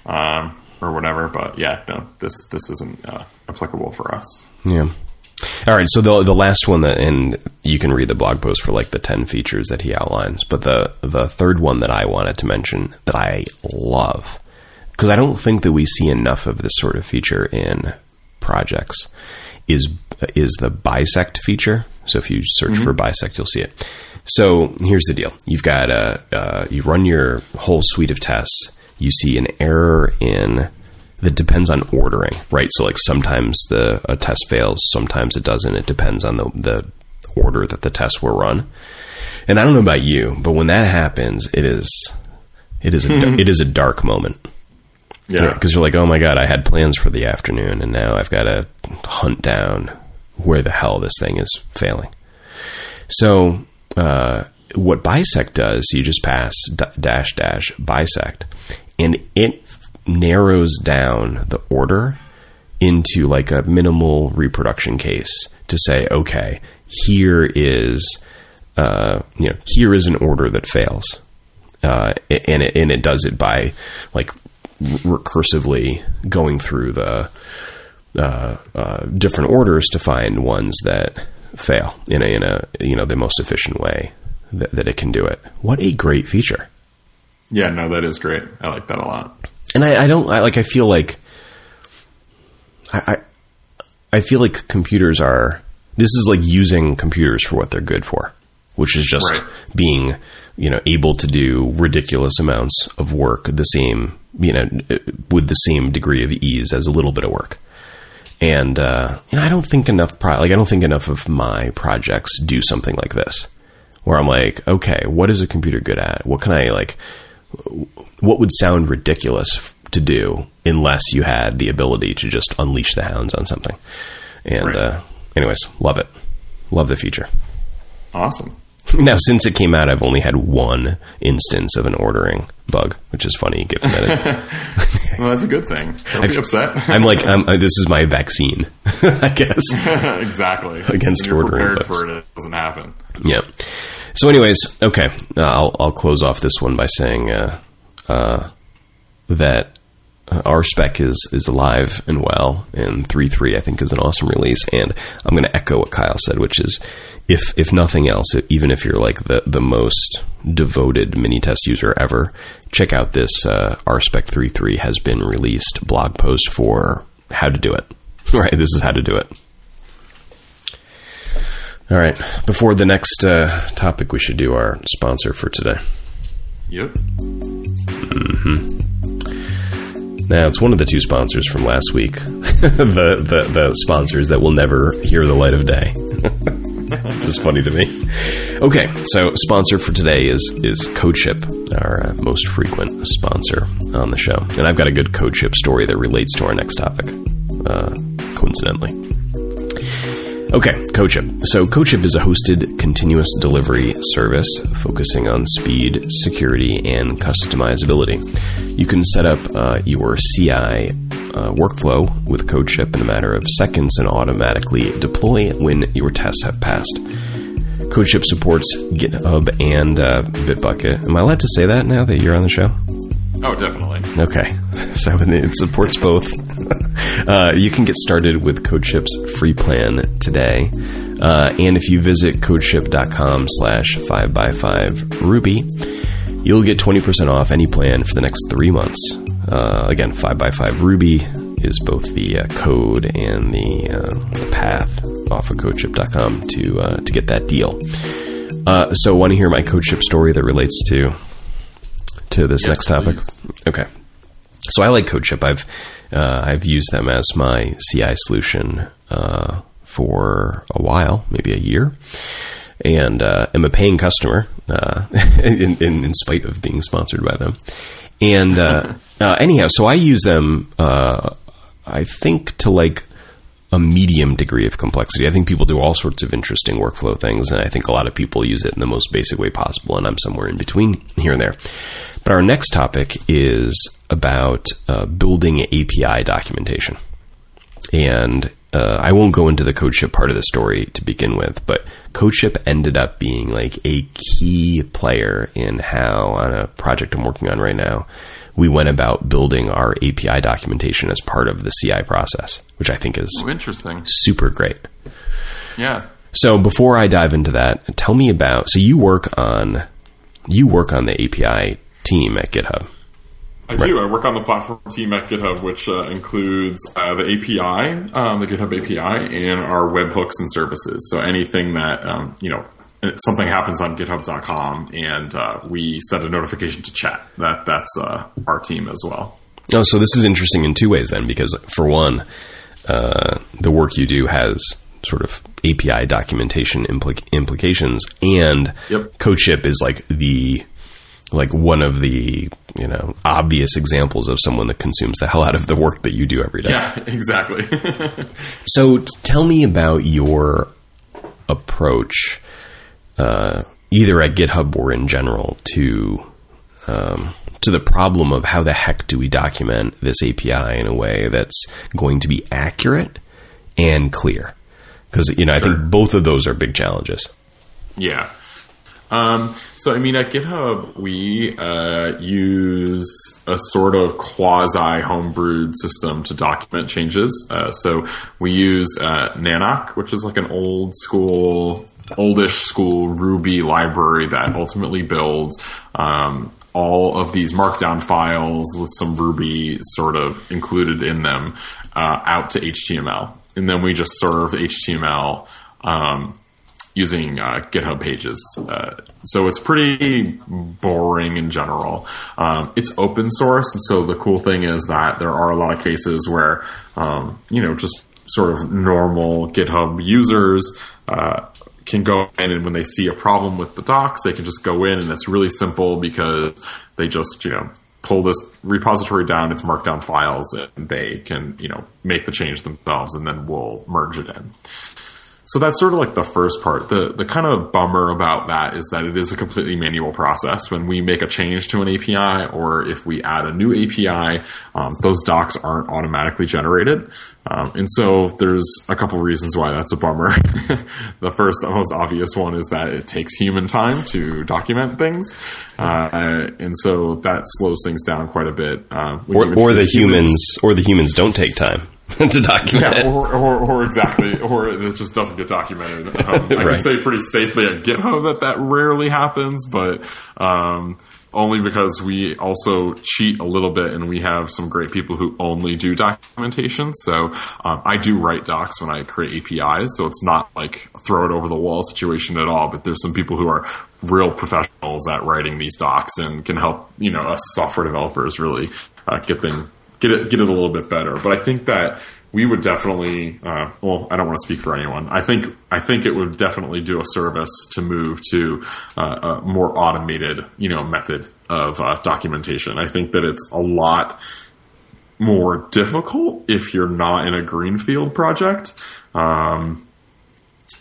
um, or whatever. But yeah, no, this this isn't uh, applicable for us. Yeah. All right. So the the last one that, and you can read the blog post for like the ten features that he outlines. But the the third one that I wanted to mention that I love because I don't think that we see enough of this sort of feature in projects is is the bisect feature. So if you search for bisect, you'll see it. So here's the deal: you've got a uh, you run your whole suite of tests. You see an error in that depends on ordering, right? So like sometimes the a test fails, sometimes it doesn't. It depends on the the order that the tests were run. And I don't know about you, but when that happens, it is it is a it is a dark moment Yeah, because you're like, oh my god, I had plans for the afternoon, and now I've got to hunt down where the hell this thing is failing. So, uh, what bisect does, you just pass d- dash dash bisect, and it narrows down the order into like a minimal reproduction case to say, okay, here is, uh, you know, here is an order that fails uh, and it and it does it by like recursively going through the uh, uh, different orders to find ones that fail in a in a you know the most efficient way that, that it can do it. What a great feature! yeah, no, that is great. I like that a lot. And I, I don't I, like. I feel like I, I I feel like computers are. This is like using computers for what they're good for, which is just Right. being you know able to do ridiculous amounts of work the same you know with the same degree of ease as a little bit of work. And uh, you know, I don't think enough. Pro- like, I don't think enough of my projects do something like this, where I'm like, okay, what is a computer good at? What can I like? What would sound ridiculous to do unless you had the ability to just unleash the hounds on something? And Right. uh, anyways, love it. Love the feature. Awesome. <laughs> Now, since it came out, I've only had one instance of an ordering bug, which is funny given that it, <laughs> <laughs> Well, that's a good thing. Don't be upset. I'm like, I'm, uh, this is my vaccine, I guess. exactly. Against ordering prepared books. for it. It doesn't happen. Yeah. So, anyways, okay, uh, I'll I'll close off this one by saying uh, uh, that RSpec is is alive and well, and three three I think is an awesome release, and I'm going to echo what Kyle said, which is if if nothing else, even if you're like the the most devoted Minitest user ever, check out this uh, RSpec three three has been released blog post for how to do it. <laughs> Right, this is how to do it. All right. Before the next uh, topic, we should do our sponsor for today. Yep. Mm-hmm. Now, it's one of the two sponsors from last week. <laughs> the, the the sponsors that will never hear the light of day. <laughs> It's funny to me. Okay, so sponsor for today is is CodeShip, our uh, most frequent sponsor on the show, and I've got a good CodeShip story that relates to our next topic. Uh, coincidentally. Okay, CodeShip. So CodeShip is a hosted continuous delivery service focusing on speed, security, and customizability. You can set up uh, your CI uh, workflow with CodeShip in a matter of seconds and automatically deploy when your tests have passed. CodeShip supports GitHub and uh, Bitbucket. Am I allowed to say that now that you're on the show? Oh, definitely. Okay, <laughs> so it supports both. <laughs> uh, you can get started with CodeShip's free plan today, uh, and if you visit CodeShip.com slash five by five Ruby, you'll get twenty percent off any plan for the next three months. Uh, again, five by five Ruby is both the uh, code and the, uh, the path off of CodeShip.com to uh, to get that deal. so, want to hear my CodeShip story that relates to to this Yes, next topic? please. Okay. So I like CodeShip. I've uh, I've used them as my CI solution uh, for a while, maybe a year, and uh, am a paying customer uh, <laughs> in, in in spite of being sponsored by them. And uh, <laughs> uh, anyhow, so I use them. Uh, I think to like a medium degree of complexity. I think people do all sorts of interesting workflow things, and I think a lot of people use it in the most basic way possible, and I'm somewhere in between here and there. But our next topic is about uh, building API documentation. And uh, I won't go into the CodeShip part of the story to begin with, but CodeShip ended up being like a key player in how, on a project I'm working on right now, we went about building our API documentation as part of the CI process, which I think is Oh, interesting. super great. Yeah. So before I dive into that, tell me about. So you work on you work on the API team at GitHub. I do. I work on the platform team at GitHub, which uh, includes uh, the API, um, the GitHub API, and our webhooks and services. So anything that um, you know, something happens on GitHub.com, and uh, we send a notification to chat. That that's uh, our team as well. Oh, so this is interesting in two ways then, because for one, uh, the work you do has sort of API documentation impli- implications, and Yep. CodeShip is like the like one of the you know obvious examples of someone that consumes the hell out of the work that you do every day. Yeah, <laughs> exactly. <laughs> So t- tell me about your approach, uh, either at GitHub or in general, to um, to the problem of how the heck do we document this API in a way that's going to be accurate and clear? Because you know, I think both of those are big challenges. Yeah. Um, so, I mean, at GitHub, we uh, use a sort of quasi homebrewed system to document changes. Uh, so, we use uh, Nanoc, which is like an old school, oldish school Ruby library that ultimately builds um, all of these markdown files with some Ruby sort of included in them uh, out to HTML. And then we just serve HTML. Um, using uh, GitHub pages. Uh, so it's pretty boring in general. Um, it's open source, and so the cool thing is that there are a lot of cases where, um, you know, just sort of normal GitHub users uh, can go in and when they see a problem with the docs, they can just go in and it's really simple because they just, you know, pull this repository down, it's markdown files, and they can, you know, make the change themselves and then we'll merge it in. So that's sort of like the first part. The the kind of bummer about that is that it is a completely manual process. When we make a change to an API or if we add a new API, um, those docs aren't automatically generated. Um, and so there's a couple reasons why that's a bummer. <laughs> the first, the most obvious one is that it takes human time to document things, uh, and so that slows things down quite a bit. Uh, Or, or the introduce humans, or the humans don't take time <laughs> to document. yeah, or, or, or exactly, or it just doesn't get documented. Um, I Right. can say pretty safely at GitHub that that rarely happens, but um, only because we also cheat a little bit and we have some great people who only do documentation. So um, I do write docs when I create APIs, so it's not like a throw it over the wall situation at all. But there's some people who are real professionals at writing these docs and can help you know us software developers really uh, get them get it get it a little bit better. But I think that we would definitely. Uh, well, I don't want to speak for anyone. I think I think it would definitely do a service to move to uh, a more automated, you know, method of uh, documentation. I think that it's a lot more difficult if you're not in a greenfield project. Um,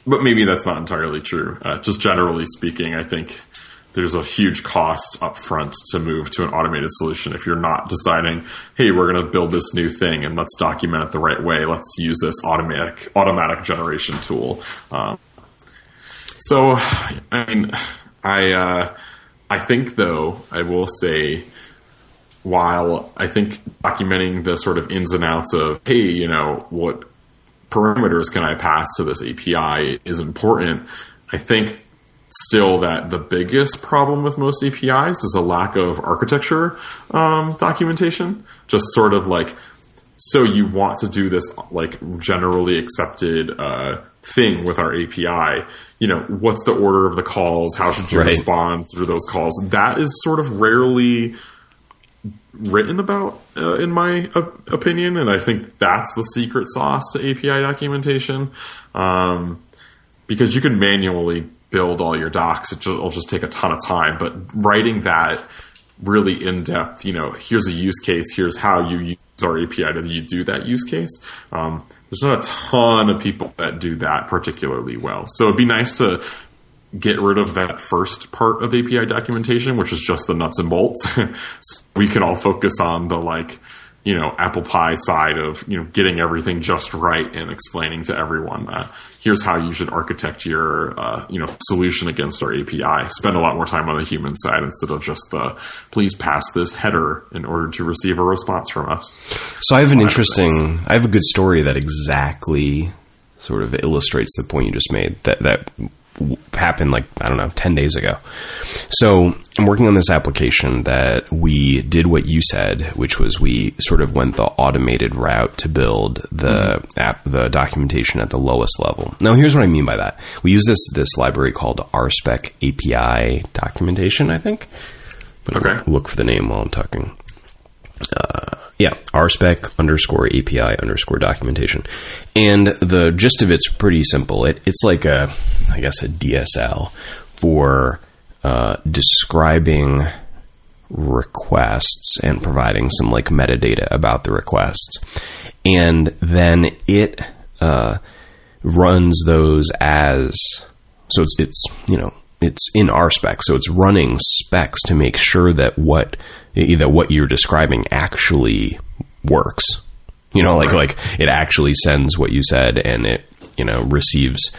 but maybe that's not entirely true. Uh, just generally speaking, I think there's a huge cost up front to move to an automated solution if you're not deciding, hey, we're going to build this new thing and let's document it the right way. Let's use this automatic automatic generation tool. Um, so, I mean, I uh, I think though I will say while I think documenting the sort of ins and outs of, hey, you know, what parameters can I pass to this API is important. I think still that the biggest problem with most APIs is a lack of architecture um, documentation. Just sort of like, so you want to do this like generally accepted uh, thing with our API. You know, what's the order of the calls? How should you Right. respond through those calls? That is sort of rarely written about, uh, in my uh, opinion, and I think that's the secret sauce to API documentation. Um, because you can manually build all your docs, it'll just take a ton of time. But writing that really in depth, you know, here's a use case, here's how you use our API to you do that use case. Um, there's not a ton of people that do that particularly well. So it'd be nice to get rid of that first part of API documentation, which is just the nuts and bolts. <laughs> so we can all focus on the like, you know, apple pie side of, you know, getting everything just right and explaining to everyone, uh, here's how you should architect your, uh, you know, solution against our API. Spend a lot more time on the human side instead of just the, please pass this header in order to receive a response from us. So I have an interesting, I have a good story that exactly sort of illustrates the point you just made. That that happened like I don't know, ten days ago. So I'm working on this application that we did what you said, which was we sort of went the automated route to build the mm-hmm. app, the documentation at the lowest level. Now, here's what I mean by that. We use this this library called RSpec API documentation. I think. But Okay. Look for the name while I'm talking uh, yeah, rspec underscore API underscore documentation. And the gist of it's pretty simple. It, it's like a, I guess, a DSL for uh, describing requests and providing some like metadata about the requests. And then it uh, runs those as so it's it's you know it's in RSpec so it's running specs to make sure that what that what you're describing actually works you know like like it actually sends what you said and it you know receives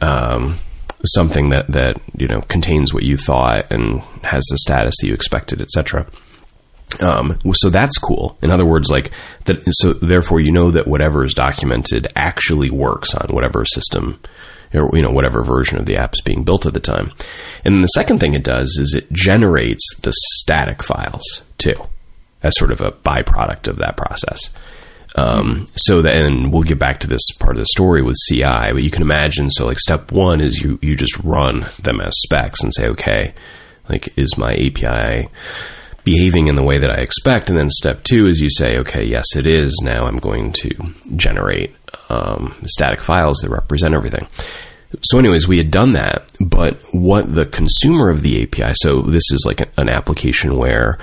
um, something that that you know contains what you thought and has the status that you expected etc um, so that's cool. In other words, like that. So therefore, you know that whatever is documented actually works on whatever system, or you know whatever version of the app is being built at the time. And then the second thing it does is it generates the static files too, as sort of a byproduct of that process. Um, so then we'll get back to this part of the story with CI, but you can imagine. So like step one is you you just run them as specs and say, okay, like is my API behaving in the way that I expect. And then step two is you say, okay, yes, it is. Now I'm going to generate um, static files that represent everything. So, anyways, we had done that, but what the consumer of the API, so this is like an application where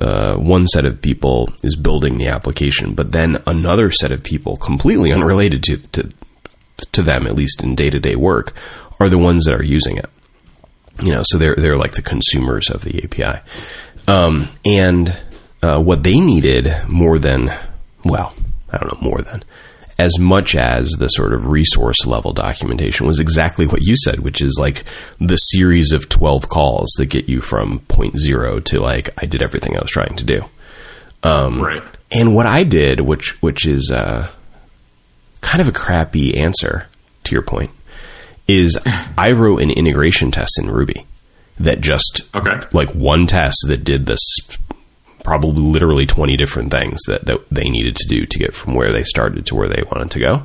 uh, one set of people is building the application, but then another set of people, completely unrelated to, to, to them, at least in day to day work, are the ones that are using it you know, so they're they're like the consumers of the API, um, and uh, what they needed more than well, I don't know more than as much as the sort of resource level documentation was exactly what you said, which is like the series of twelve calls that get you from point zero to like I did everything I was trying to do. right. And what I did, which which is uh, kind of a crappy answer to your point, is I wrote an integration test in Ruby that just Okay. like one test that did this probably literally 20 different things that, that they needed to do to get from where they started to where they wanted to go.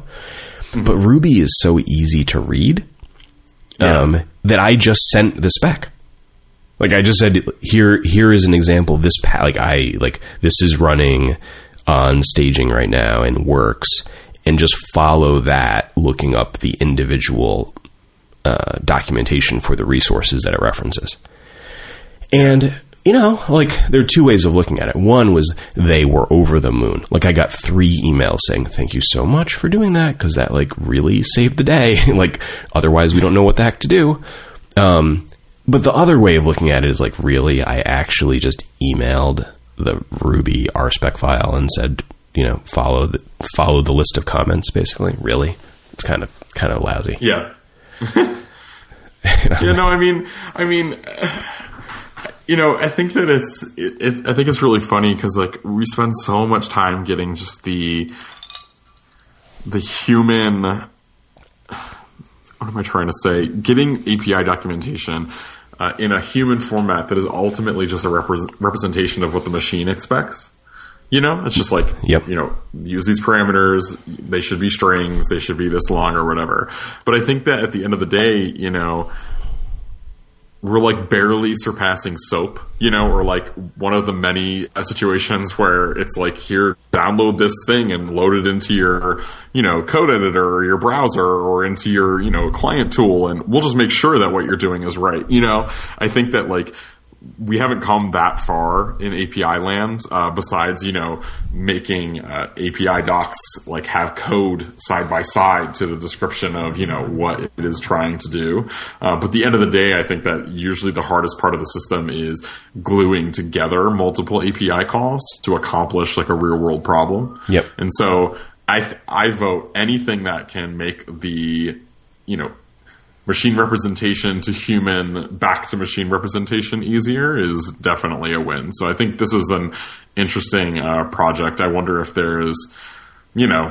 But Ruby is so easy to read um, that I just sent the spec. Like I just said, here here is an example. This pa- like I like this is running on staging right now and works, and just follow that, looking up the individual uh, documentation for the resources that it references. And you know, like there are two ways of looking at it. One was they were over the moon. Like I got three emails saying thank you so much for doing that because that like really saved the day. <laughs> like otherwise we don't know what the heck to do. Um, but the other way of looking at it is like really I actually just emailed the Ruby RSpec file and said you know follow the follow the list of comments basically. Really, it's kind of kind of lousy. Yeah. <laughs> yeah, no, I mean, I mean, you know, I think that it's, it, it, I think it's really funny because like we spend so much time getting just the, the human, what am I trying to say? Getting API documentation uh, in a human format that is ultimately just a repre- representation of what the machine expects. You know, it's just like, Yep. you know, use these parameters. They should be strings. They should be this long or whatever. But I think that at the end of the day, you know, we're like barely surpassing SOAP, you know, or like one of the many uh, situations where it's like, here, download this thing and load it into your, you know, code editor or your browser or into your, you know, client tool. And we'll just make sure that what you're doing is right. You know, I think that like, we haven't come that far in API land. Uh, besides, you know, making uh, API docs like have code side by side to the description of you know what it is trying to do. Uh, but at the end of the day, I think that usually the hardest part of the system is gluing together multiple API calls to accomplish like a real world problem. Yep. And so I th- I vote anything that can make the you know machine representation to human back to machine representation easier is definitely a win. So I think this is an interesting uh, project. I wonder if there's, you know,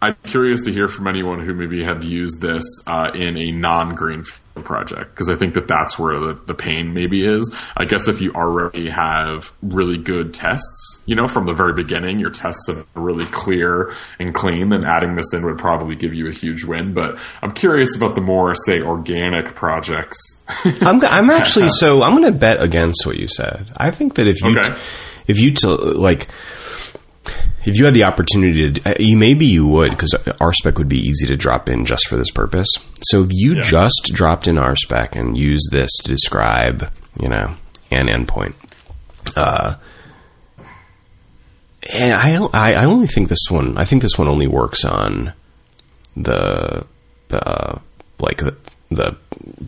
I'm curious to hear from anyone who maybe had used this uh, in a non-green project because I think that that's where the, the pain maybe is. I guess if you already have really good tests, you know, from the very beginning, your tests are really clear and clean, then adding this in would probably give you a huge win. But I'm curious about the more, say, organic projects. <laughs> I'm, I'm actually <laughs> so I'm going to bet against what you said. I think that if you Okay. if you to, like if you had the opportunity to, uh, you maybe you would because RSpec would be easy to drop in just for this purpose. So if you Yeah. just dropped in RSpec and used this to describe, you know, an endpoint, uh, and I, I I only think this one I think this one only works on the uh, like the, the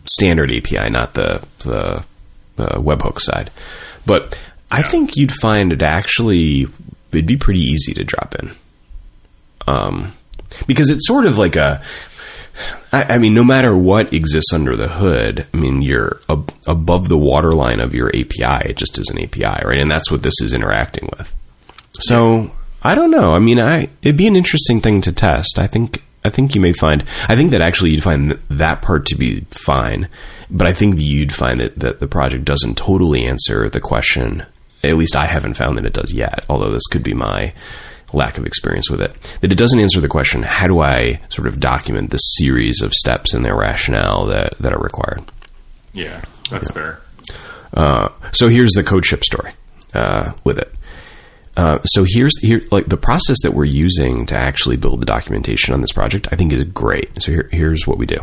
standard API, not the the uh, webhook side. But I think you'd find it actually it'd be pretty easy to drop in, um, because it's sort of like a. I, I mean, no matter what exists under the hood, I mean, you're ab- above the waterline of your API. It just is an API, right? And that's what this is interacting with. So I don't know. I mean, I it'd be an interesting thing to test. I think I think you may find. I think that actually you'd find th- that part to be fine, but I think you'd find that that the project doesn't totally answer the question. At least I haven't found that it does yet. Although this could be my lack of experience with it. That it doesn't answer the question: How do I sort of document the series of steps and their rationale that that are required? yeah, that's fair. Uh, so here's the CodeShip story uh, with it. Uh, so here's here like the process that we're using to actually build the documentation on this project. I think is great. So here, here's what we do: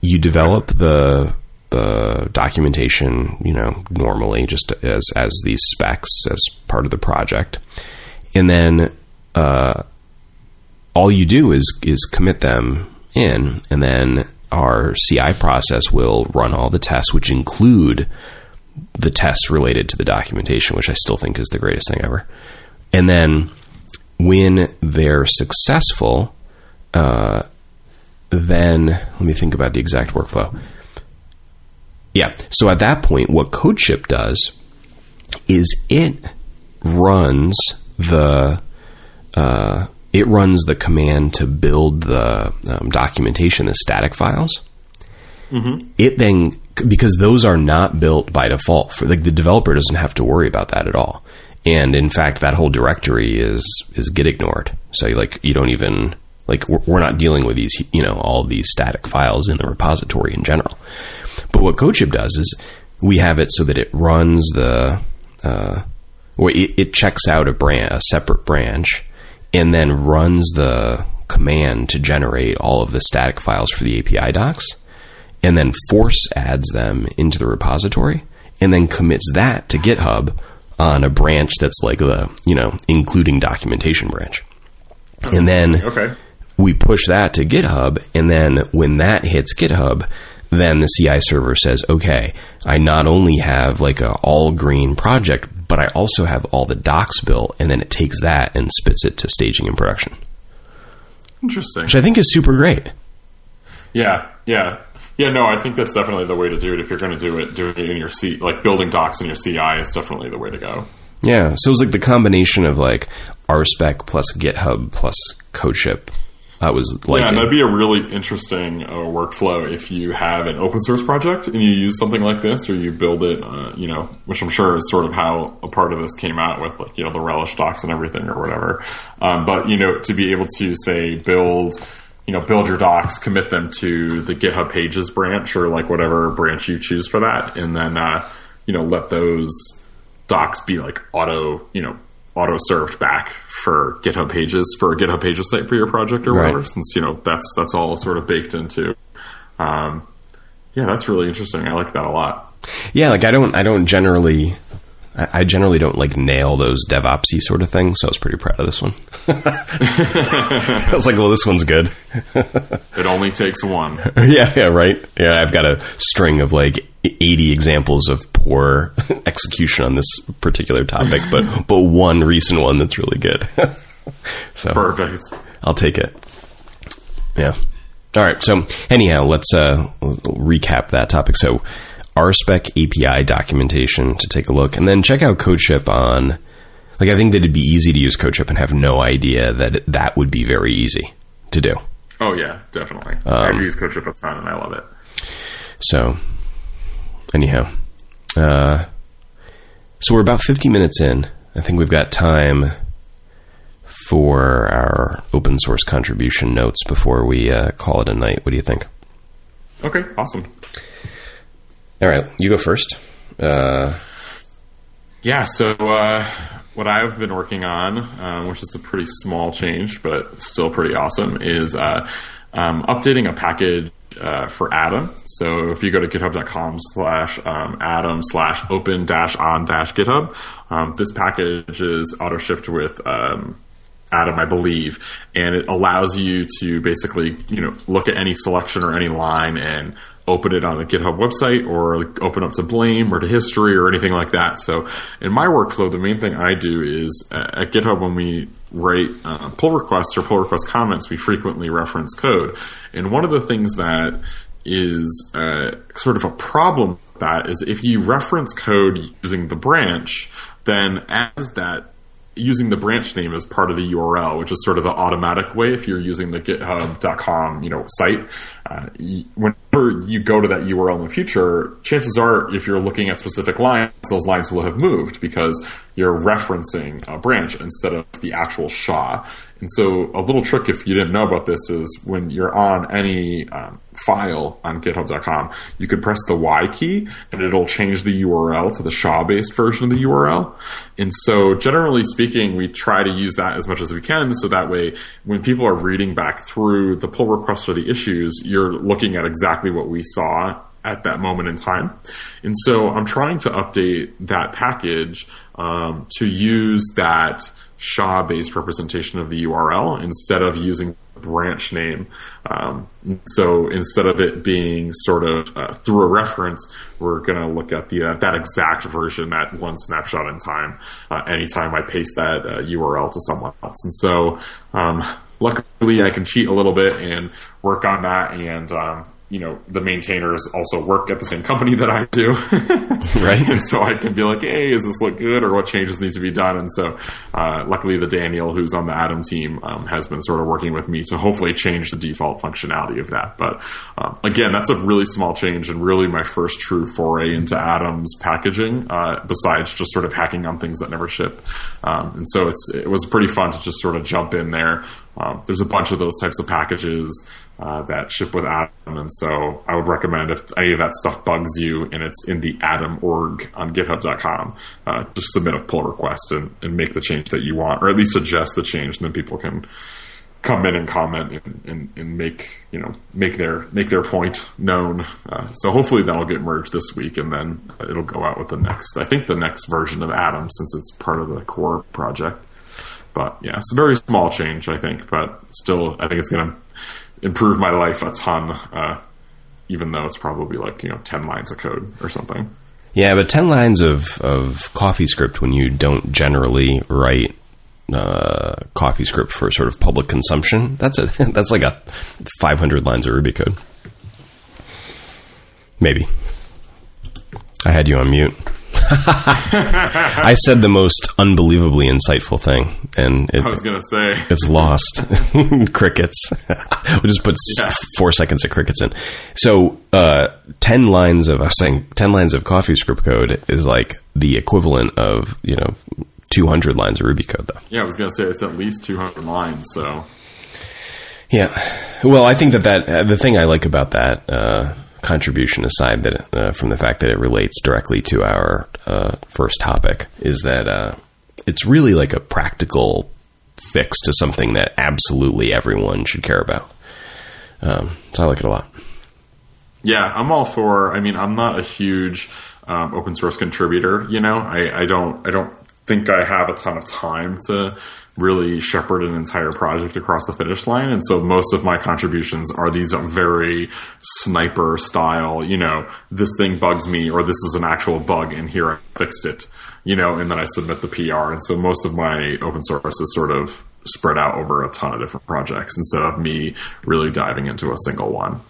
you develop the the documentation, you know, normally just as as these specs as part of the project, and then uh, all you do is is commit them in, and then our CI process will run all the tests, which include the tests related to the documentation, which I still think is the greatest thing ever. And then when they're successful, uh, then let me think about the exact workflow. Yeah. So at that point, what CodeShip does is it runs the uh, it runs the command to build the um, documentation, the static files. It then because those are not built by default for like the developer doesn't have to worry about that at all. And in fact, that whole directory is is git ignored. So like you don't even like we're, we're not dealing with these you know all these static files in the repository in general. But what CodeShip does is we have it so that it runs the uh, or it, it checks out a branch, a separate branch, and then runs the command to generate all of the static files for the API docs, and then force adds them into the repository, and then commits that to GitHub on a branch that's like the you know including documentation branch, and then Okay. we push that to GitHub, and then when that hits GitHub, then the CI server says, "Okay, I not only have like a all green project, but I also have all the docs built," and then it takes that and spits it to staging and production, Interesting. which I think is super great. Yeah, yeah. Yeah, no, I think that's definitely the way to do it. If you're going to do it, doing it in your C, like building docs in your CI is definitely the way to go. Yeah, so it was like the combination of like RSpec plus GitHub plus CodeShip. I was like, yeah, and that'd be a really interesting uh, workflow if you have an open source project and you use something like this, or you build it, uh, you know, which I'm sure is sort of how a part of this came out with, like you know, the relish docs and everything or whatever. Um, but you know, to be able to say build you know, build your docs, commit them to the GitHub Pages branch or like whatever branch you choose for that, and then uh, you know let those docs be like auto, you know, auto served back for GitHub Pages for a GitHub Pages site for your project or whatever. Right. Since you know that's that's all sort of baked into. Um, yeah, that's really interesting. I like that a lot. yeah, like I don't, I don't generally, I, generally don't like nail those DevOpsy sort of things. So I was pretty proud of this one. <laughs> <laughs> I was like, well, this one's good. It only takes one. <laughs> yeah, yeah, right. Yeah, I've got a string of like 80 examples of poor <laughs> execution on this particular topic, but but one recent one that's really good. <laughs> so Perfect. I'll take it. Yeah. All right. So anyhow, let's uh, recap that topic. So RSpec API documentation to take a look, and then check out CodeShip on. Like I think that it'd be easy to use CodeShip and have no idea that that would be very easy to do. Oh yeah, definitely. Um, I've used CodeShip a ton and I love it. So, anyhow, uh, so we're about 50 minutes in. I think we've got time for our open source contribution notes before we uh, call it a night. What do you think? Okay, awesome. All right, you go first. Uh, Yeah, so uh, what I've been working on, um, which is a pretty small change but still pretty awesome, is uh, um, updating a package uh, for Atom. So if you go to github.com slash um, Atom slash open dash on dash GitHub, um, this package is auto shipped with. Um, Atom, I believe, and it allows you to basically, you know, look at any selection or any line and open it on a GitHub website or open up to Blame or to history or anything like that. So in my workflow, the main thing I do is uh, at GitHub when we write uh, pull requests or pull request comments, we frequently reference code. And one of the things that is uh, sort of a problem with that is if you reference code using the branch, then as that using the branch name as part of the URL, which is sort of the automatic way if you're using the GitHub.com, you know, site. Uh, whenever you go to that URL in the future, chances are, if you're looking at specific lines, those lines will have moved because you're referencing a branch instead of the actual SHA. And so, a little trick if you didn't know about this is when you're on any um, file on GitHub.com, you could press the Y key and it'll change the URL to the SHA based version of the URL. And so, generally speaking, we try to use that as much as we can so that way when people are reading back through the pull request or the issues, you're looking at exactly what we saw at that moment in time. And so, I'm trying to update that package um, to use that SHA based representation of the URL instead of using branch name. Um, so instead of it being sort of uh, through a reference, we're going to look at the uh, that exact version, that one snapshot in time, uh, anytime I paste that uh, URL to someone else. And so um, luckily I can cheat a little bit and work on that and um, you know the maintainers also work at the same company that I do, <laughs> Right. And so I can be like, hey, does this look good, or what changes need to be done? And so, uh, luckily, the Daniel who's on the Atom team um, has been sort of working with me to hopefully change the default functionality of that. But um, again, that's a really small change and really my first true foray into Atom's packaging, uh, besides just sort of hacking on things that never ship. Um, and so it's it was pretty fun to just sort of jump in there. Um, there's a bunch of those types of packages uh, that ship with Atom, and so I would recommend if any of that stuff bugs you and it's in the Atom org on GitHub.com, uh, just submit a pull request and, and make the change that you want, or at least suggest the change, and then people can come in and comment and, and, and make you know make their make their point known. Uh, so hopefully that'll get merged this week, and then it'll go out with the next. I think the next version of Atom, since it's part of the core project. But yeah, it's a very small change, I think, but still, I think it's going to improve my life a ton, uh, even though it's probably like, you know, 10 lines of code or something. yeah, but 10 lines of, of CoffeeScript when you don't generally write uh, CoffeeScript for sort of public consumption, that's a <laughs> that's like a 500 lines of Ruby code. Maybe. I had you on mute. <laughs> I said the most unbelievably insightful thing, and it, I was gonna say <laughs> it's lost. <laughs> crickets. we'll just put Yeah. four seconds of crickets in. So, uh, ten lines of I was saying ten lines of CoffeeScript code is like the equivalent of you know two hundred lines of Ruby code, though. yeah, I was gonna say it's at least 200 lines. So Yeah. Well, I think that that uh, the thing I like about that uh, contribution, aside that uh, from the fact that it relates directly to our uh, first topic, is that uh, it's really like a practical fix to something that absolutely everyone should care about. Um, so I like it a lot. Yeah, I'm all for. I mean, I'm not a huge um, open source contributor. You know, I, I don't. I don't think I have a ton of time to really shepherd an entire project across the finish line, and so most of my contributions are these very sniper style. You know, this thing bugs me, or this is an actual bug, and here I fixed it. You know, and then I submit the PR, and so most of my open source is sort of spread out over a ton of different projects instead of me really diving into a single one.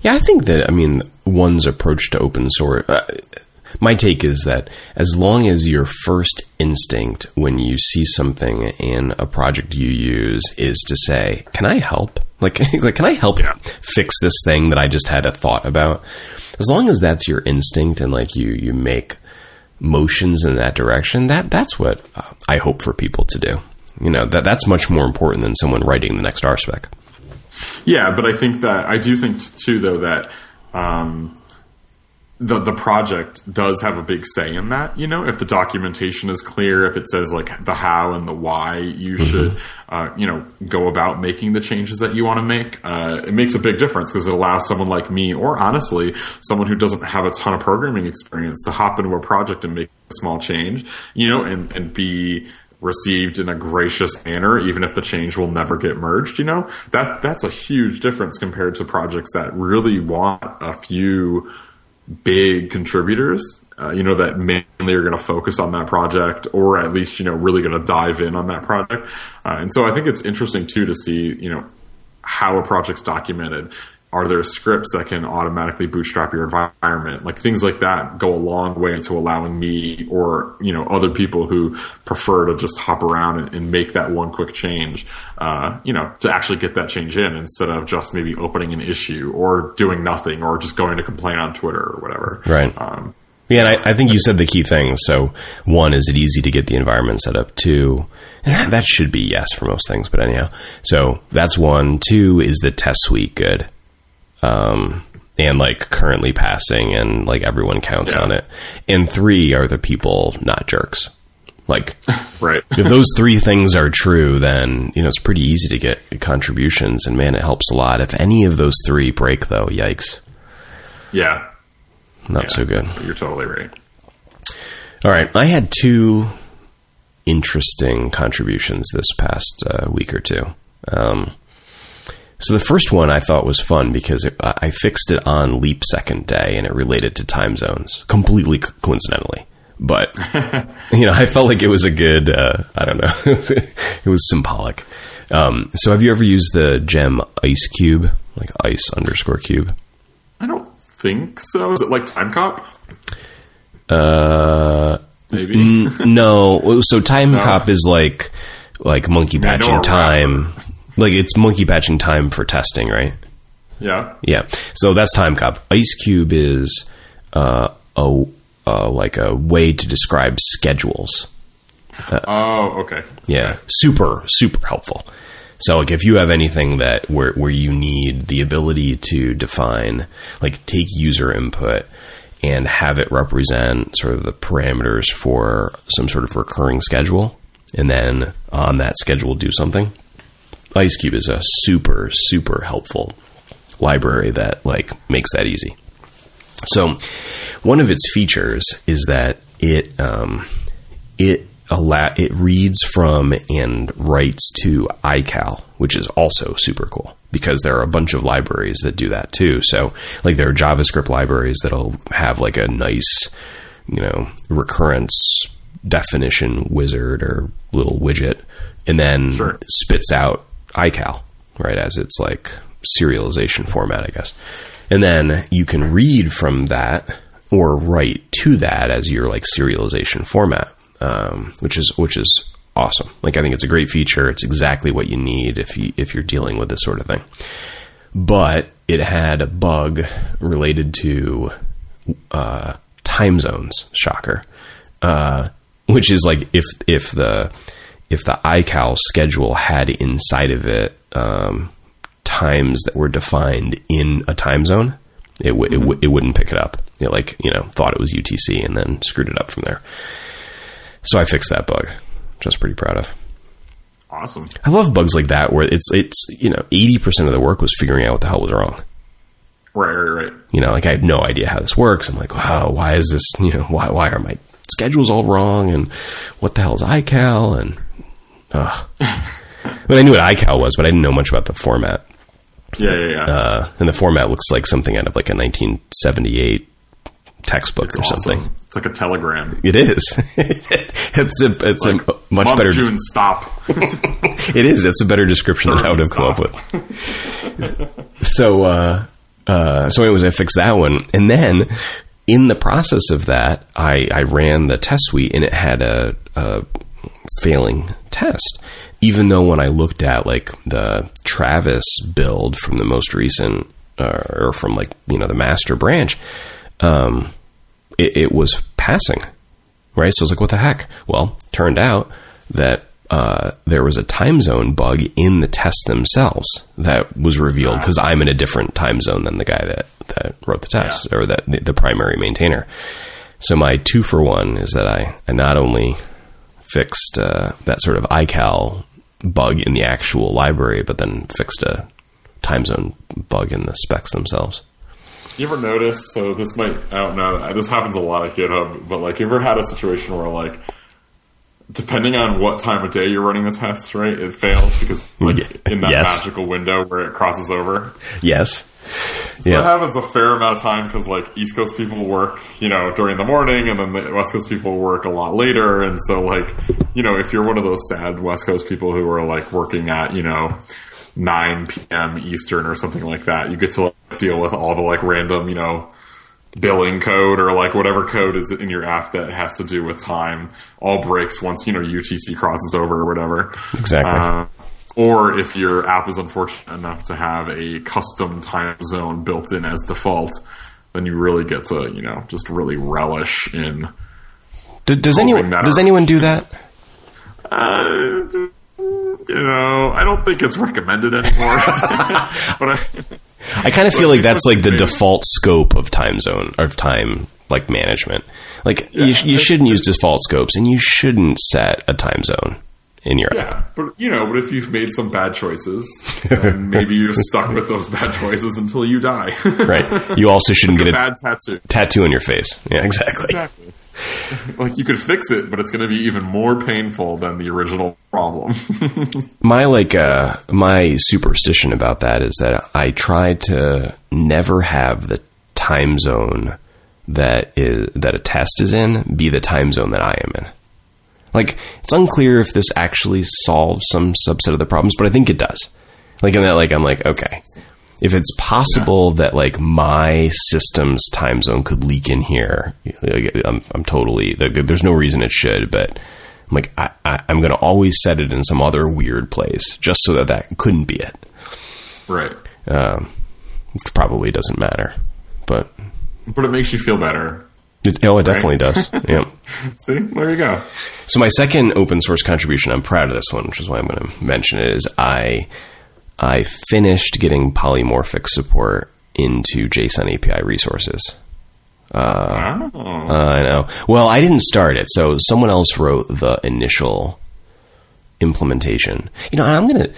Yeah, I think that, I mean, one's approach to open source. Uh, my take is that as long as your first instinct when you see something in a project you use is to say, "Can I help?" <laughs> Like, like, can I help Yeah. fix this thing that I just had a thought about? As long as that's your instinct and like you you make motions in that direction, that that's what uh, I hope for people to do. You know, that that's much more important than someone writing the next RSpec. Yeah, but I think that I do think too, though, that um, the the project does have a big say in that. You know, if the documentation is clear, if it says like the how and the why you should, uh, you know, go about making the changes that you want to make, uh, it makes a big difference because it allows someone like me, or honestly, someone who doesn't have a ton of programming experience, to hop into a project and make a small change. You know, and and be received in a gracious manner, even if the change will never get merged. You know that that's a huge difference compared to projects that really want a few big contributors. Uh, you know that mainly are going to focus on that project, or at least you know really going to dive in on that project. Uh, and so I think it's interesting too to see you know how a project's documented. Are there scripts that can automatically bootstrap your environment? Like things like that go a long way to allowing me or you know other people who prefer to just hop around and, and make that one quick change. Uh, you know to actually get that change in instead of just maybe opening an issue or doing nothing or just going to complain on Twitter or whatever. Right. Um, Yeah, and I, I think you said the key things. So, one, is it easy to get the environment set up? Two, that should be yes for most things, but anyhow. So, that's one. Two, is the test suite good? Um, and like currently passing and like everyone counts Yeah. on it. And three, are the people not jerks? Like, <laughs> right. if those three things are true, then, you know, it's pretty easy to get contributions and man, it helps a lot. If any of those three break though, yikes, Yeah. not so good. You're totally right. All right, I had two interesting contributions this past uh, week or two. Um, so the first one I thought was fun because it, I fixed it on leap second day and it related to time zones completely co- coincidentally. But <laughs> you know, I felt like it was a good. Uh, I don't know. <laughs> it was symbolic. Um, so have you ever used the gem ice cube, like ice underscore cube? I don't think so. Is it like Timecop? Uh, Maybe. Mm. no. <laughs> So Timecop is like like monkey patching time. Like it's monkey patching time for testing, right? yeah. Yeah. So that's Timecop. Ice cube is uh, a uh, like a way to describe schedules. Oh, okay. Yeah, super super helpful. So like if you have anything that where where you need the ability to define like take user input and have it represent sort of the parameters for some sort of recurring schedule and then on that schedule do something. IceCube is a super super helpful library that like makes that easy. So, one of its features is that it um, it allow it reads from and writes to iCal, which is also super cool because there are a bunch of libraries that do that too. So, like there are JavaScript libraries that'll have like a nice, you know, recurrence definition wizard or little widget, and then Sure. spits out iCal right as its like serialization format, I guess. And then you can read from that or write to that as your like serialization format, um, which is which is awesome. Like I think it's a great feature. It's exactly what you need if you if you're dealing with this sort of thing. But it had a bug related to uh, time zones. Shocker. Uh, which is like if if the if the iCal schedule had inside of it um, times that were defined in a time zone, it, w- it, w- it wouldn't pick it up. It like you know thought it was UTC and then screwed it up from there. So I fixed that bug, which I was pretty proud of. Awesome. I love bugs like that where it's it's you know eighty percent of the work was figuring out what the hell was wrong. Right, right, right. You know, like I have no idea how this works. I'm like, wow, why is this? You know, why why are my schedules all wrong? And what the hell is iCal? And uh, but I knew what iCal was, but I didn't know much about the format. Yeah, yeah, yeah. Uh, and the format looks like something out of like a 1978 textbook It's or something. It's like a telegram. It is. <laughs> it's a it's a much better. June, stop. <laughs> It is. It's a better description than I would have come up with. <laughs> so, uh, uh, so anyways, I fixed that one, and then in the process of that, I, I ran the test suite, and it had a, a failing test. Even though when I looked at like the Travis build from the most recent, uh, or from like you know the master branch, um, it, it was passing right? So I was like, what the heck? Well, turned out that uh, there was a time zone bug in the tests themselves that was revealed because I'm in a different time zone than the guy that, that wrote the test or that the, the primary maintainer. So my two for one is that I, I not only fixed uh, that sort of iCal bug in the actual library, but then fixed a time zone bug in the specs themselves. You ever notice? So this might I don't know. This happens a lot at GitHub, but like, you ever had a situation where like, depending on what time of day you're running the test, right, it fails because like <laughs> in that Yes. magical window where it crosses over. Yes. That happens a fair amount of time because like East Coast people work, you know, during the morning, and then the West Coast people work a lot later, and so like, you know, if you're one of those sad West Coast people who are like working at, you know. 9 p.m. Eastern or something like that. You get to like, deal with all the like random, you know, billing code or like whatever code is in your app that has to do with time all breaks once you know UTC crosses over or whatever. Exactly. Uh, or if your app is unfortunate enough to have a custom time zone built in as default, then you really get to you know just really relish in. D- does anyone does anyone do that? Uh, you know, I don't think it's recommended anymore. <laughs> but I, I kind of feel like that's like the Maybe. default scope of time zone of time like management. Like you, Yeah. you shouldn't use default scopes, and you shouldn't set a time zone in your. Yeah, but you know, but if you've made some bad choices, <laughs> then maybe you're stuck with those bad choices until you die. <laughs> Right. You also shouldn't a get a bad tattoo. tattoo on your face. Yeah, exactly. Exactly. like you could fix it, but it's going to be even more painful than the original problem. <laughs> My like uh my superstition about that is that I try to never have the time zone that is that a test is in be the time zone that I am in. Like it's unclear if this actually solves some subset of the problems, but I think it does. Like in that like I'm like okay. If it's possible that like my system's time zone could leak in here, I'm, I'm totally like, there's no reason it should, but I'm like I, I, I'm going to always set it in some other weird place just so that that couldn't be it. right. Um, probably doesn't matter, but But it makes you feel better. It, oh, it definitely does. <laughs> Yeah. See, there you go. So my second open source contribution, I'm proud of this one, which is why I'm going to mention it. Is I I finished getting polymorphic support into JSON API resources. Uh, I know. Well, I didn't start it, so someone else wrote the initial implementation. You know, I'm gonna.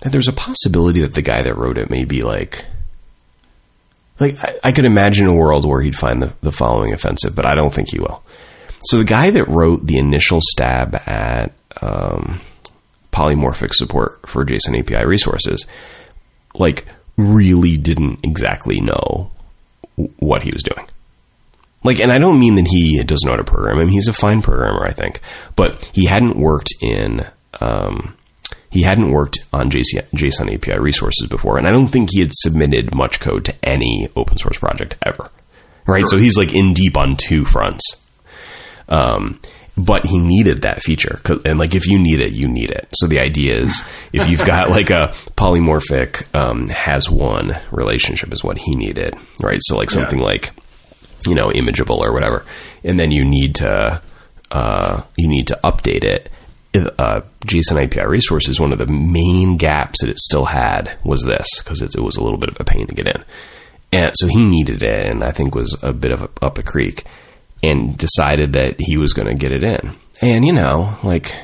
There's a possibility that the guy that wrote it may be like. Like I, I could imagine a world where he'd find the, the following offensive, but I don't think he will. So the guy that wrote the initial stab at um, polymorphic support for JSON API resources, like really didn't exactly know what he was doing. Like, and I don't mean that he doesn't know how to program. I mean, he's a fine programmer, I think, but he hadn't worked in, um, he hadn't worked on JSON API resources before, and I don't think he had submitted much code to any open source project ever. Right, sure. so he's like in deep on two fronts. Um, but he needed that feature and like if you need it you need it so the idea is if you've <laughs> got like a polymorphic um, has one relationship is what he needed right so like something yeah. like you know imageable or whatever and then you need to uh, you need to update it uh, JSON API resources, one of the main gaps that it still had was this because it, it, was a little bit of a pain to get in, and so he needed it, and I think was a bit of a, up a creek and decided that he was going to get it in. And you know, like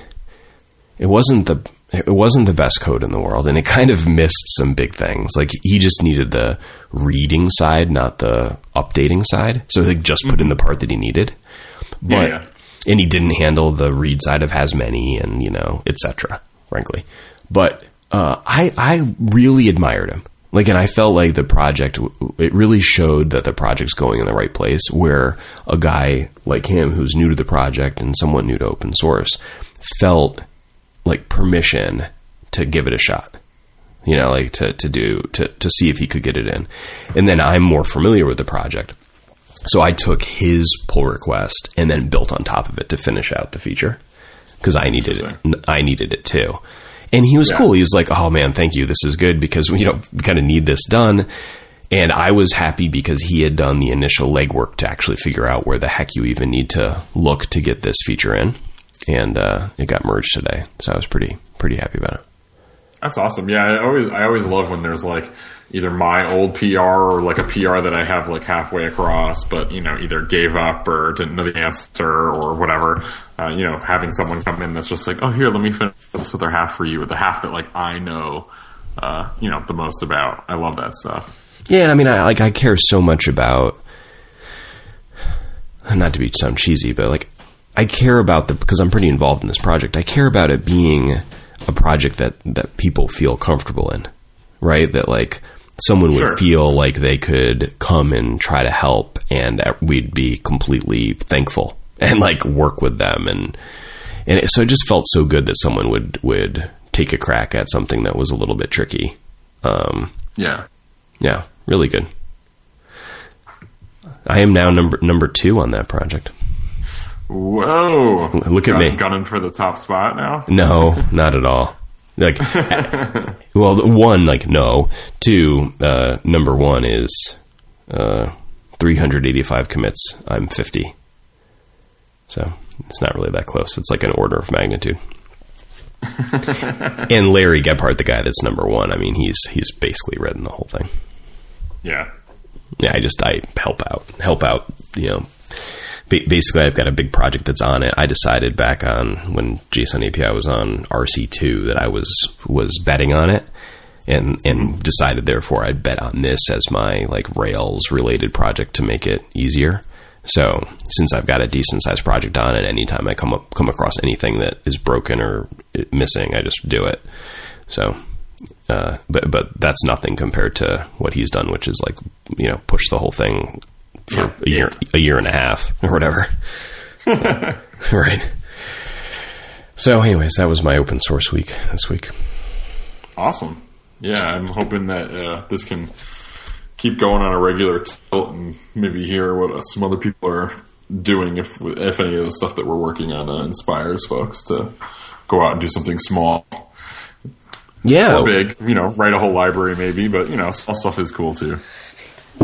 it wasn't the it wasn't the best code in the world, and it kind of missed some big things. Like he just needed the reading side, not the updating side. So he just put in the part that he needed, but yeah, yeah. And he didn't handle the read side of has many, and you know, etc. Frankly, but uh, I I really admired him. Like, and I felt like the project, it really showed that the project's going in the right place where a guy like him who's new to the project and somewhat new to open source felt like permission to give it a shot. You know, like to, to do, to, to see if he could get it in. And then I'm more familiar with the project. So I took his pull request and then built on top of it to finish out the feature because I needed it. I needed it too. And he was yeah. cool. He was like, "Oh man, thank you. This is good because you know we kind of need this done." And I was happy because he had done the initial legwork to actually figure out where the heck you even need to look to get this feature in, and uh, it got merged today. So I was pretty pretty happy about it. That's awesome. Yeah, I always I always love when there's like either my old PR or like a PR that I have like halfway across, but you know, either gave up or didn't know the answer or whatever. Uh, you know, having someone come in that's just like, oh, here, let me finish this other half for you, with the half that like I know, uh, you know, the most about. I love that stuff. Yeah, and I mean, I like I care so much about. Not to be sound cheesy, but like I care about the because I'm pretty involved in this project. I care about it being a project that that people feel comfortable in, right? That like someone sure. would feel like they could come and try to help and we'd be completely thankful <laughs> and like work with them. And and it, so it just felt so good that someone would would take a crack at something that was a little bit tricky. Um, yeah. yeah really good. I am now number number two on that project whoa look at Gun, me gunning for the top spot now no not at all like, <laughs> well, one, like, no. Two, uh, number one is uh, 385 commits. I'm 50. So it's not really that close. It's like an order of magnitude. <laughs> and Larry Gebhardt, the guy that's number one, I mean, he's he's basically written the whole thing. Yeah. Yeah, I just I help out, help out, you know, basically I've got a big project that's on it. I decided back on when JSON API was on RC2 that I was was betting on it and and decided therefore I'd bet on this as my like Rails related project to make it easier. So since I've got a decent sized project on it, anytime I come up come across anything that is broken or missing, I just do it. So, uh, but but that's nothing compared to what he's done, which is like you know push the whole thing for yeah, a year, a year and a half or whatever. <laughs> right. So, anyways, that was my open source week this week. Awesome. Yeah, I'm hoping that uh, this can keep going on a regular tilt and maybe hear what uh, some other people are doing if if any of the stuff that we're working on uh, inspires folks to go out and do something small. Yeah, or big. You know, write a whole library maybe, but you know, small stuff is cool too.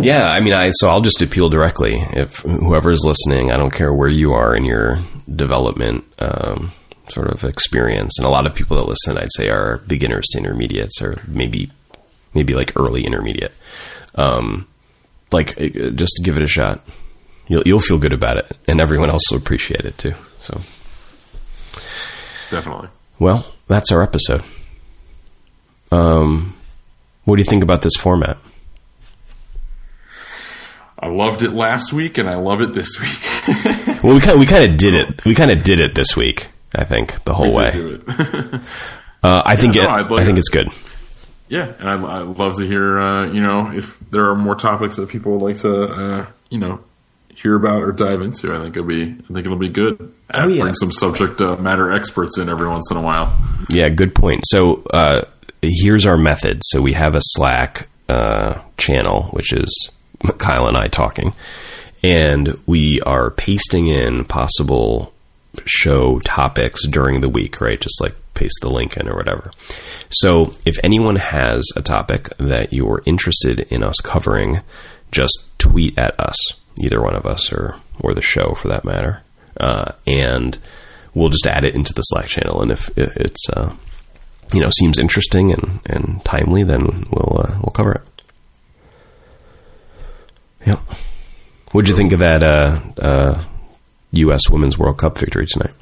Yeah, I mean, I so I'll just appeal directly. If whoever is listening, I don't care where you are in your development um, sort of experience, and a lot of people that listen, I'd say, are beginners to intermediates, or maybe maybe like early intermediate. Um, like, uh, just give it a shot. You'll you'll feel good about it, and everyone else will appreciate it too. So, definitely. Well, that's our episode. Um, what do you think about this format? I loved it last week, and I love it this week. <laughs> well, we kind of, we kind of did it. We kind of did it this week. I think the whole way. <laughs> uh, I think yeah, it, no, I think it's good. Yeah, and I'd, I'd love to hear. Uh, you know, if there are more topics that people would like to, uh, you know, hear about or dive into. I think it'll be I think it'll be good. Oh, yeah. Bring some subject uh, matter experts in every once in a while. Yeah, good point. So uh, here's our method. So we have a Slack uh, channel, which is Kyle and I talking, and we are pasting in possible show topics during the week, right? Just like paste the link in or whatever. So if anyone has a topic that you're interested in us covering, just tweet at us, either one of us or or the show for that matter, uh, and we'll just add it into the Slack channel. And if, it's uh, you know seems interesting and, and timely, then we'll uh, we'll cover it. Yep. What'd you think of that uh, uh, U.S. Women's World Cup victory tonight?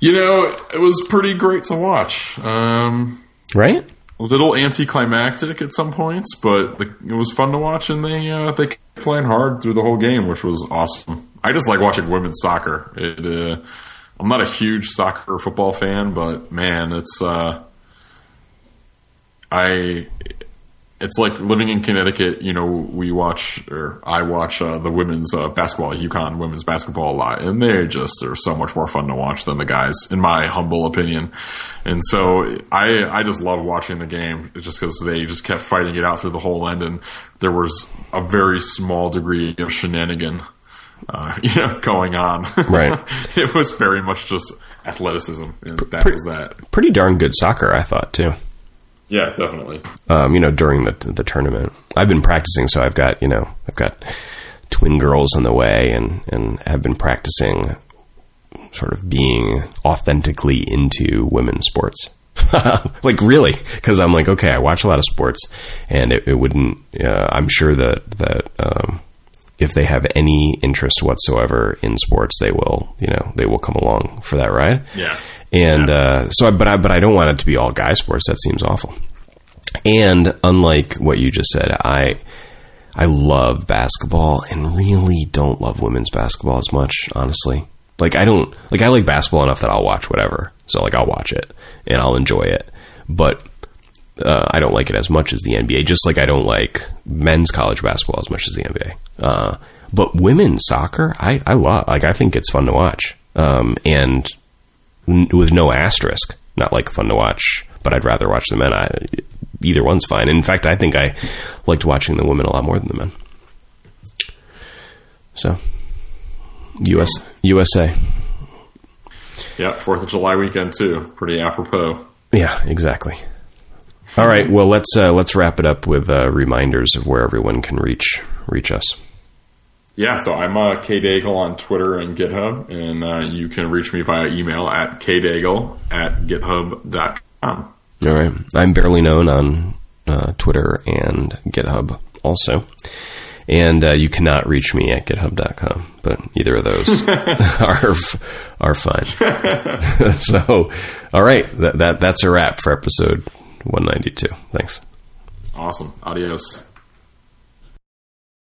You know, it was pretty great to watch. Um, Right? a little anticlimactic at some points, but the, it was fun to watch, and they uh, they kept playing hard through the whole game, which was awesome. I just like watching women's soccer. It, uh, I'm not a huge soccer or football fan, but man, it's uh, I. It's like living in Connecticut. You know, we watch or I watch uh, the women's uh, basketball, UConn women's basketball a lot, and they just are so much more fun to watch than the guys, in my humble opinion. And so I I just love watching the game just because they just kept fighting it out through the whole end, and there was a very small degree of shenanigan, uh, <laughs> you know, going on. Right. <laughs> it was very much just athleticism, and that was that. Pretty darn good soccer, I thought too. Yeah, definitely. um, you know, during the the tournament. I've been practicing, so I've got you know, I've got twin girls on the way, and and have been practicing sort of being authentically into women's sports. <laughs> like really, because I'm like, okay, I watch a lot of sports, and it, it wouldn't. Uh, I'm sure that that um, if they have any interest whatsoever in sports, they will, you know, they will come along for that ride. Yeah. And uh, so, I, but I, but I don't want it to be all guy sports. That seems awful. And unlike what you just said, I I love basketball and really don't love women's basketball as much. Honestly, like I don't like I like basketball enough that I'll watch whatever. So like I'll watch it and I'll enjoy it, but uh, I don't like it as much as the NBA. Just like I don't like men's college basketball as much as the NBA. Uh, but women's soccer, I, I love. Like I think it's fun to watch, um, and n- with no asterisk. Not like fun to watch, but I'd rather watch the men. I, either one's fine. In fact, I think I liked watching the women a lot more than the men. So, US USA. Yeah, Fourth of July weekend too. Pretty apropos. Yeah, exactly. All right. Well, let's uh, let's wrap it up with uh, reminders of where everyone can reach reach us. Yeah, so I'm uh, kdaigle on Twitter and GitHub, and uh, you can reach me via email at kdaigle at github.com. All right. I'm barely known on uh, Twitter and GitHub also. And uh, you cannot reach me at github.com, but either of those <laughs> are are fine. <laughs> so, all right, that, that that's a wrap for episode 192. Thanks. Awesome. Adios.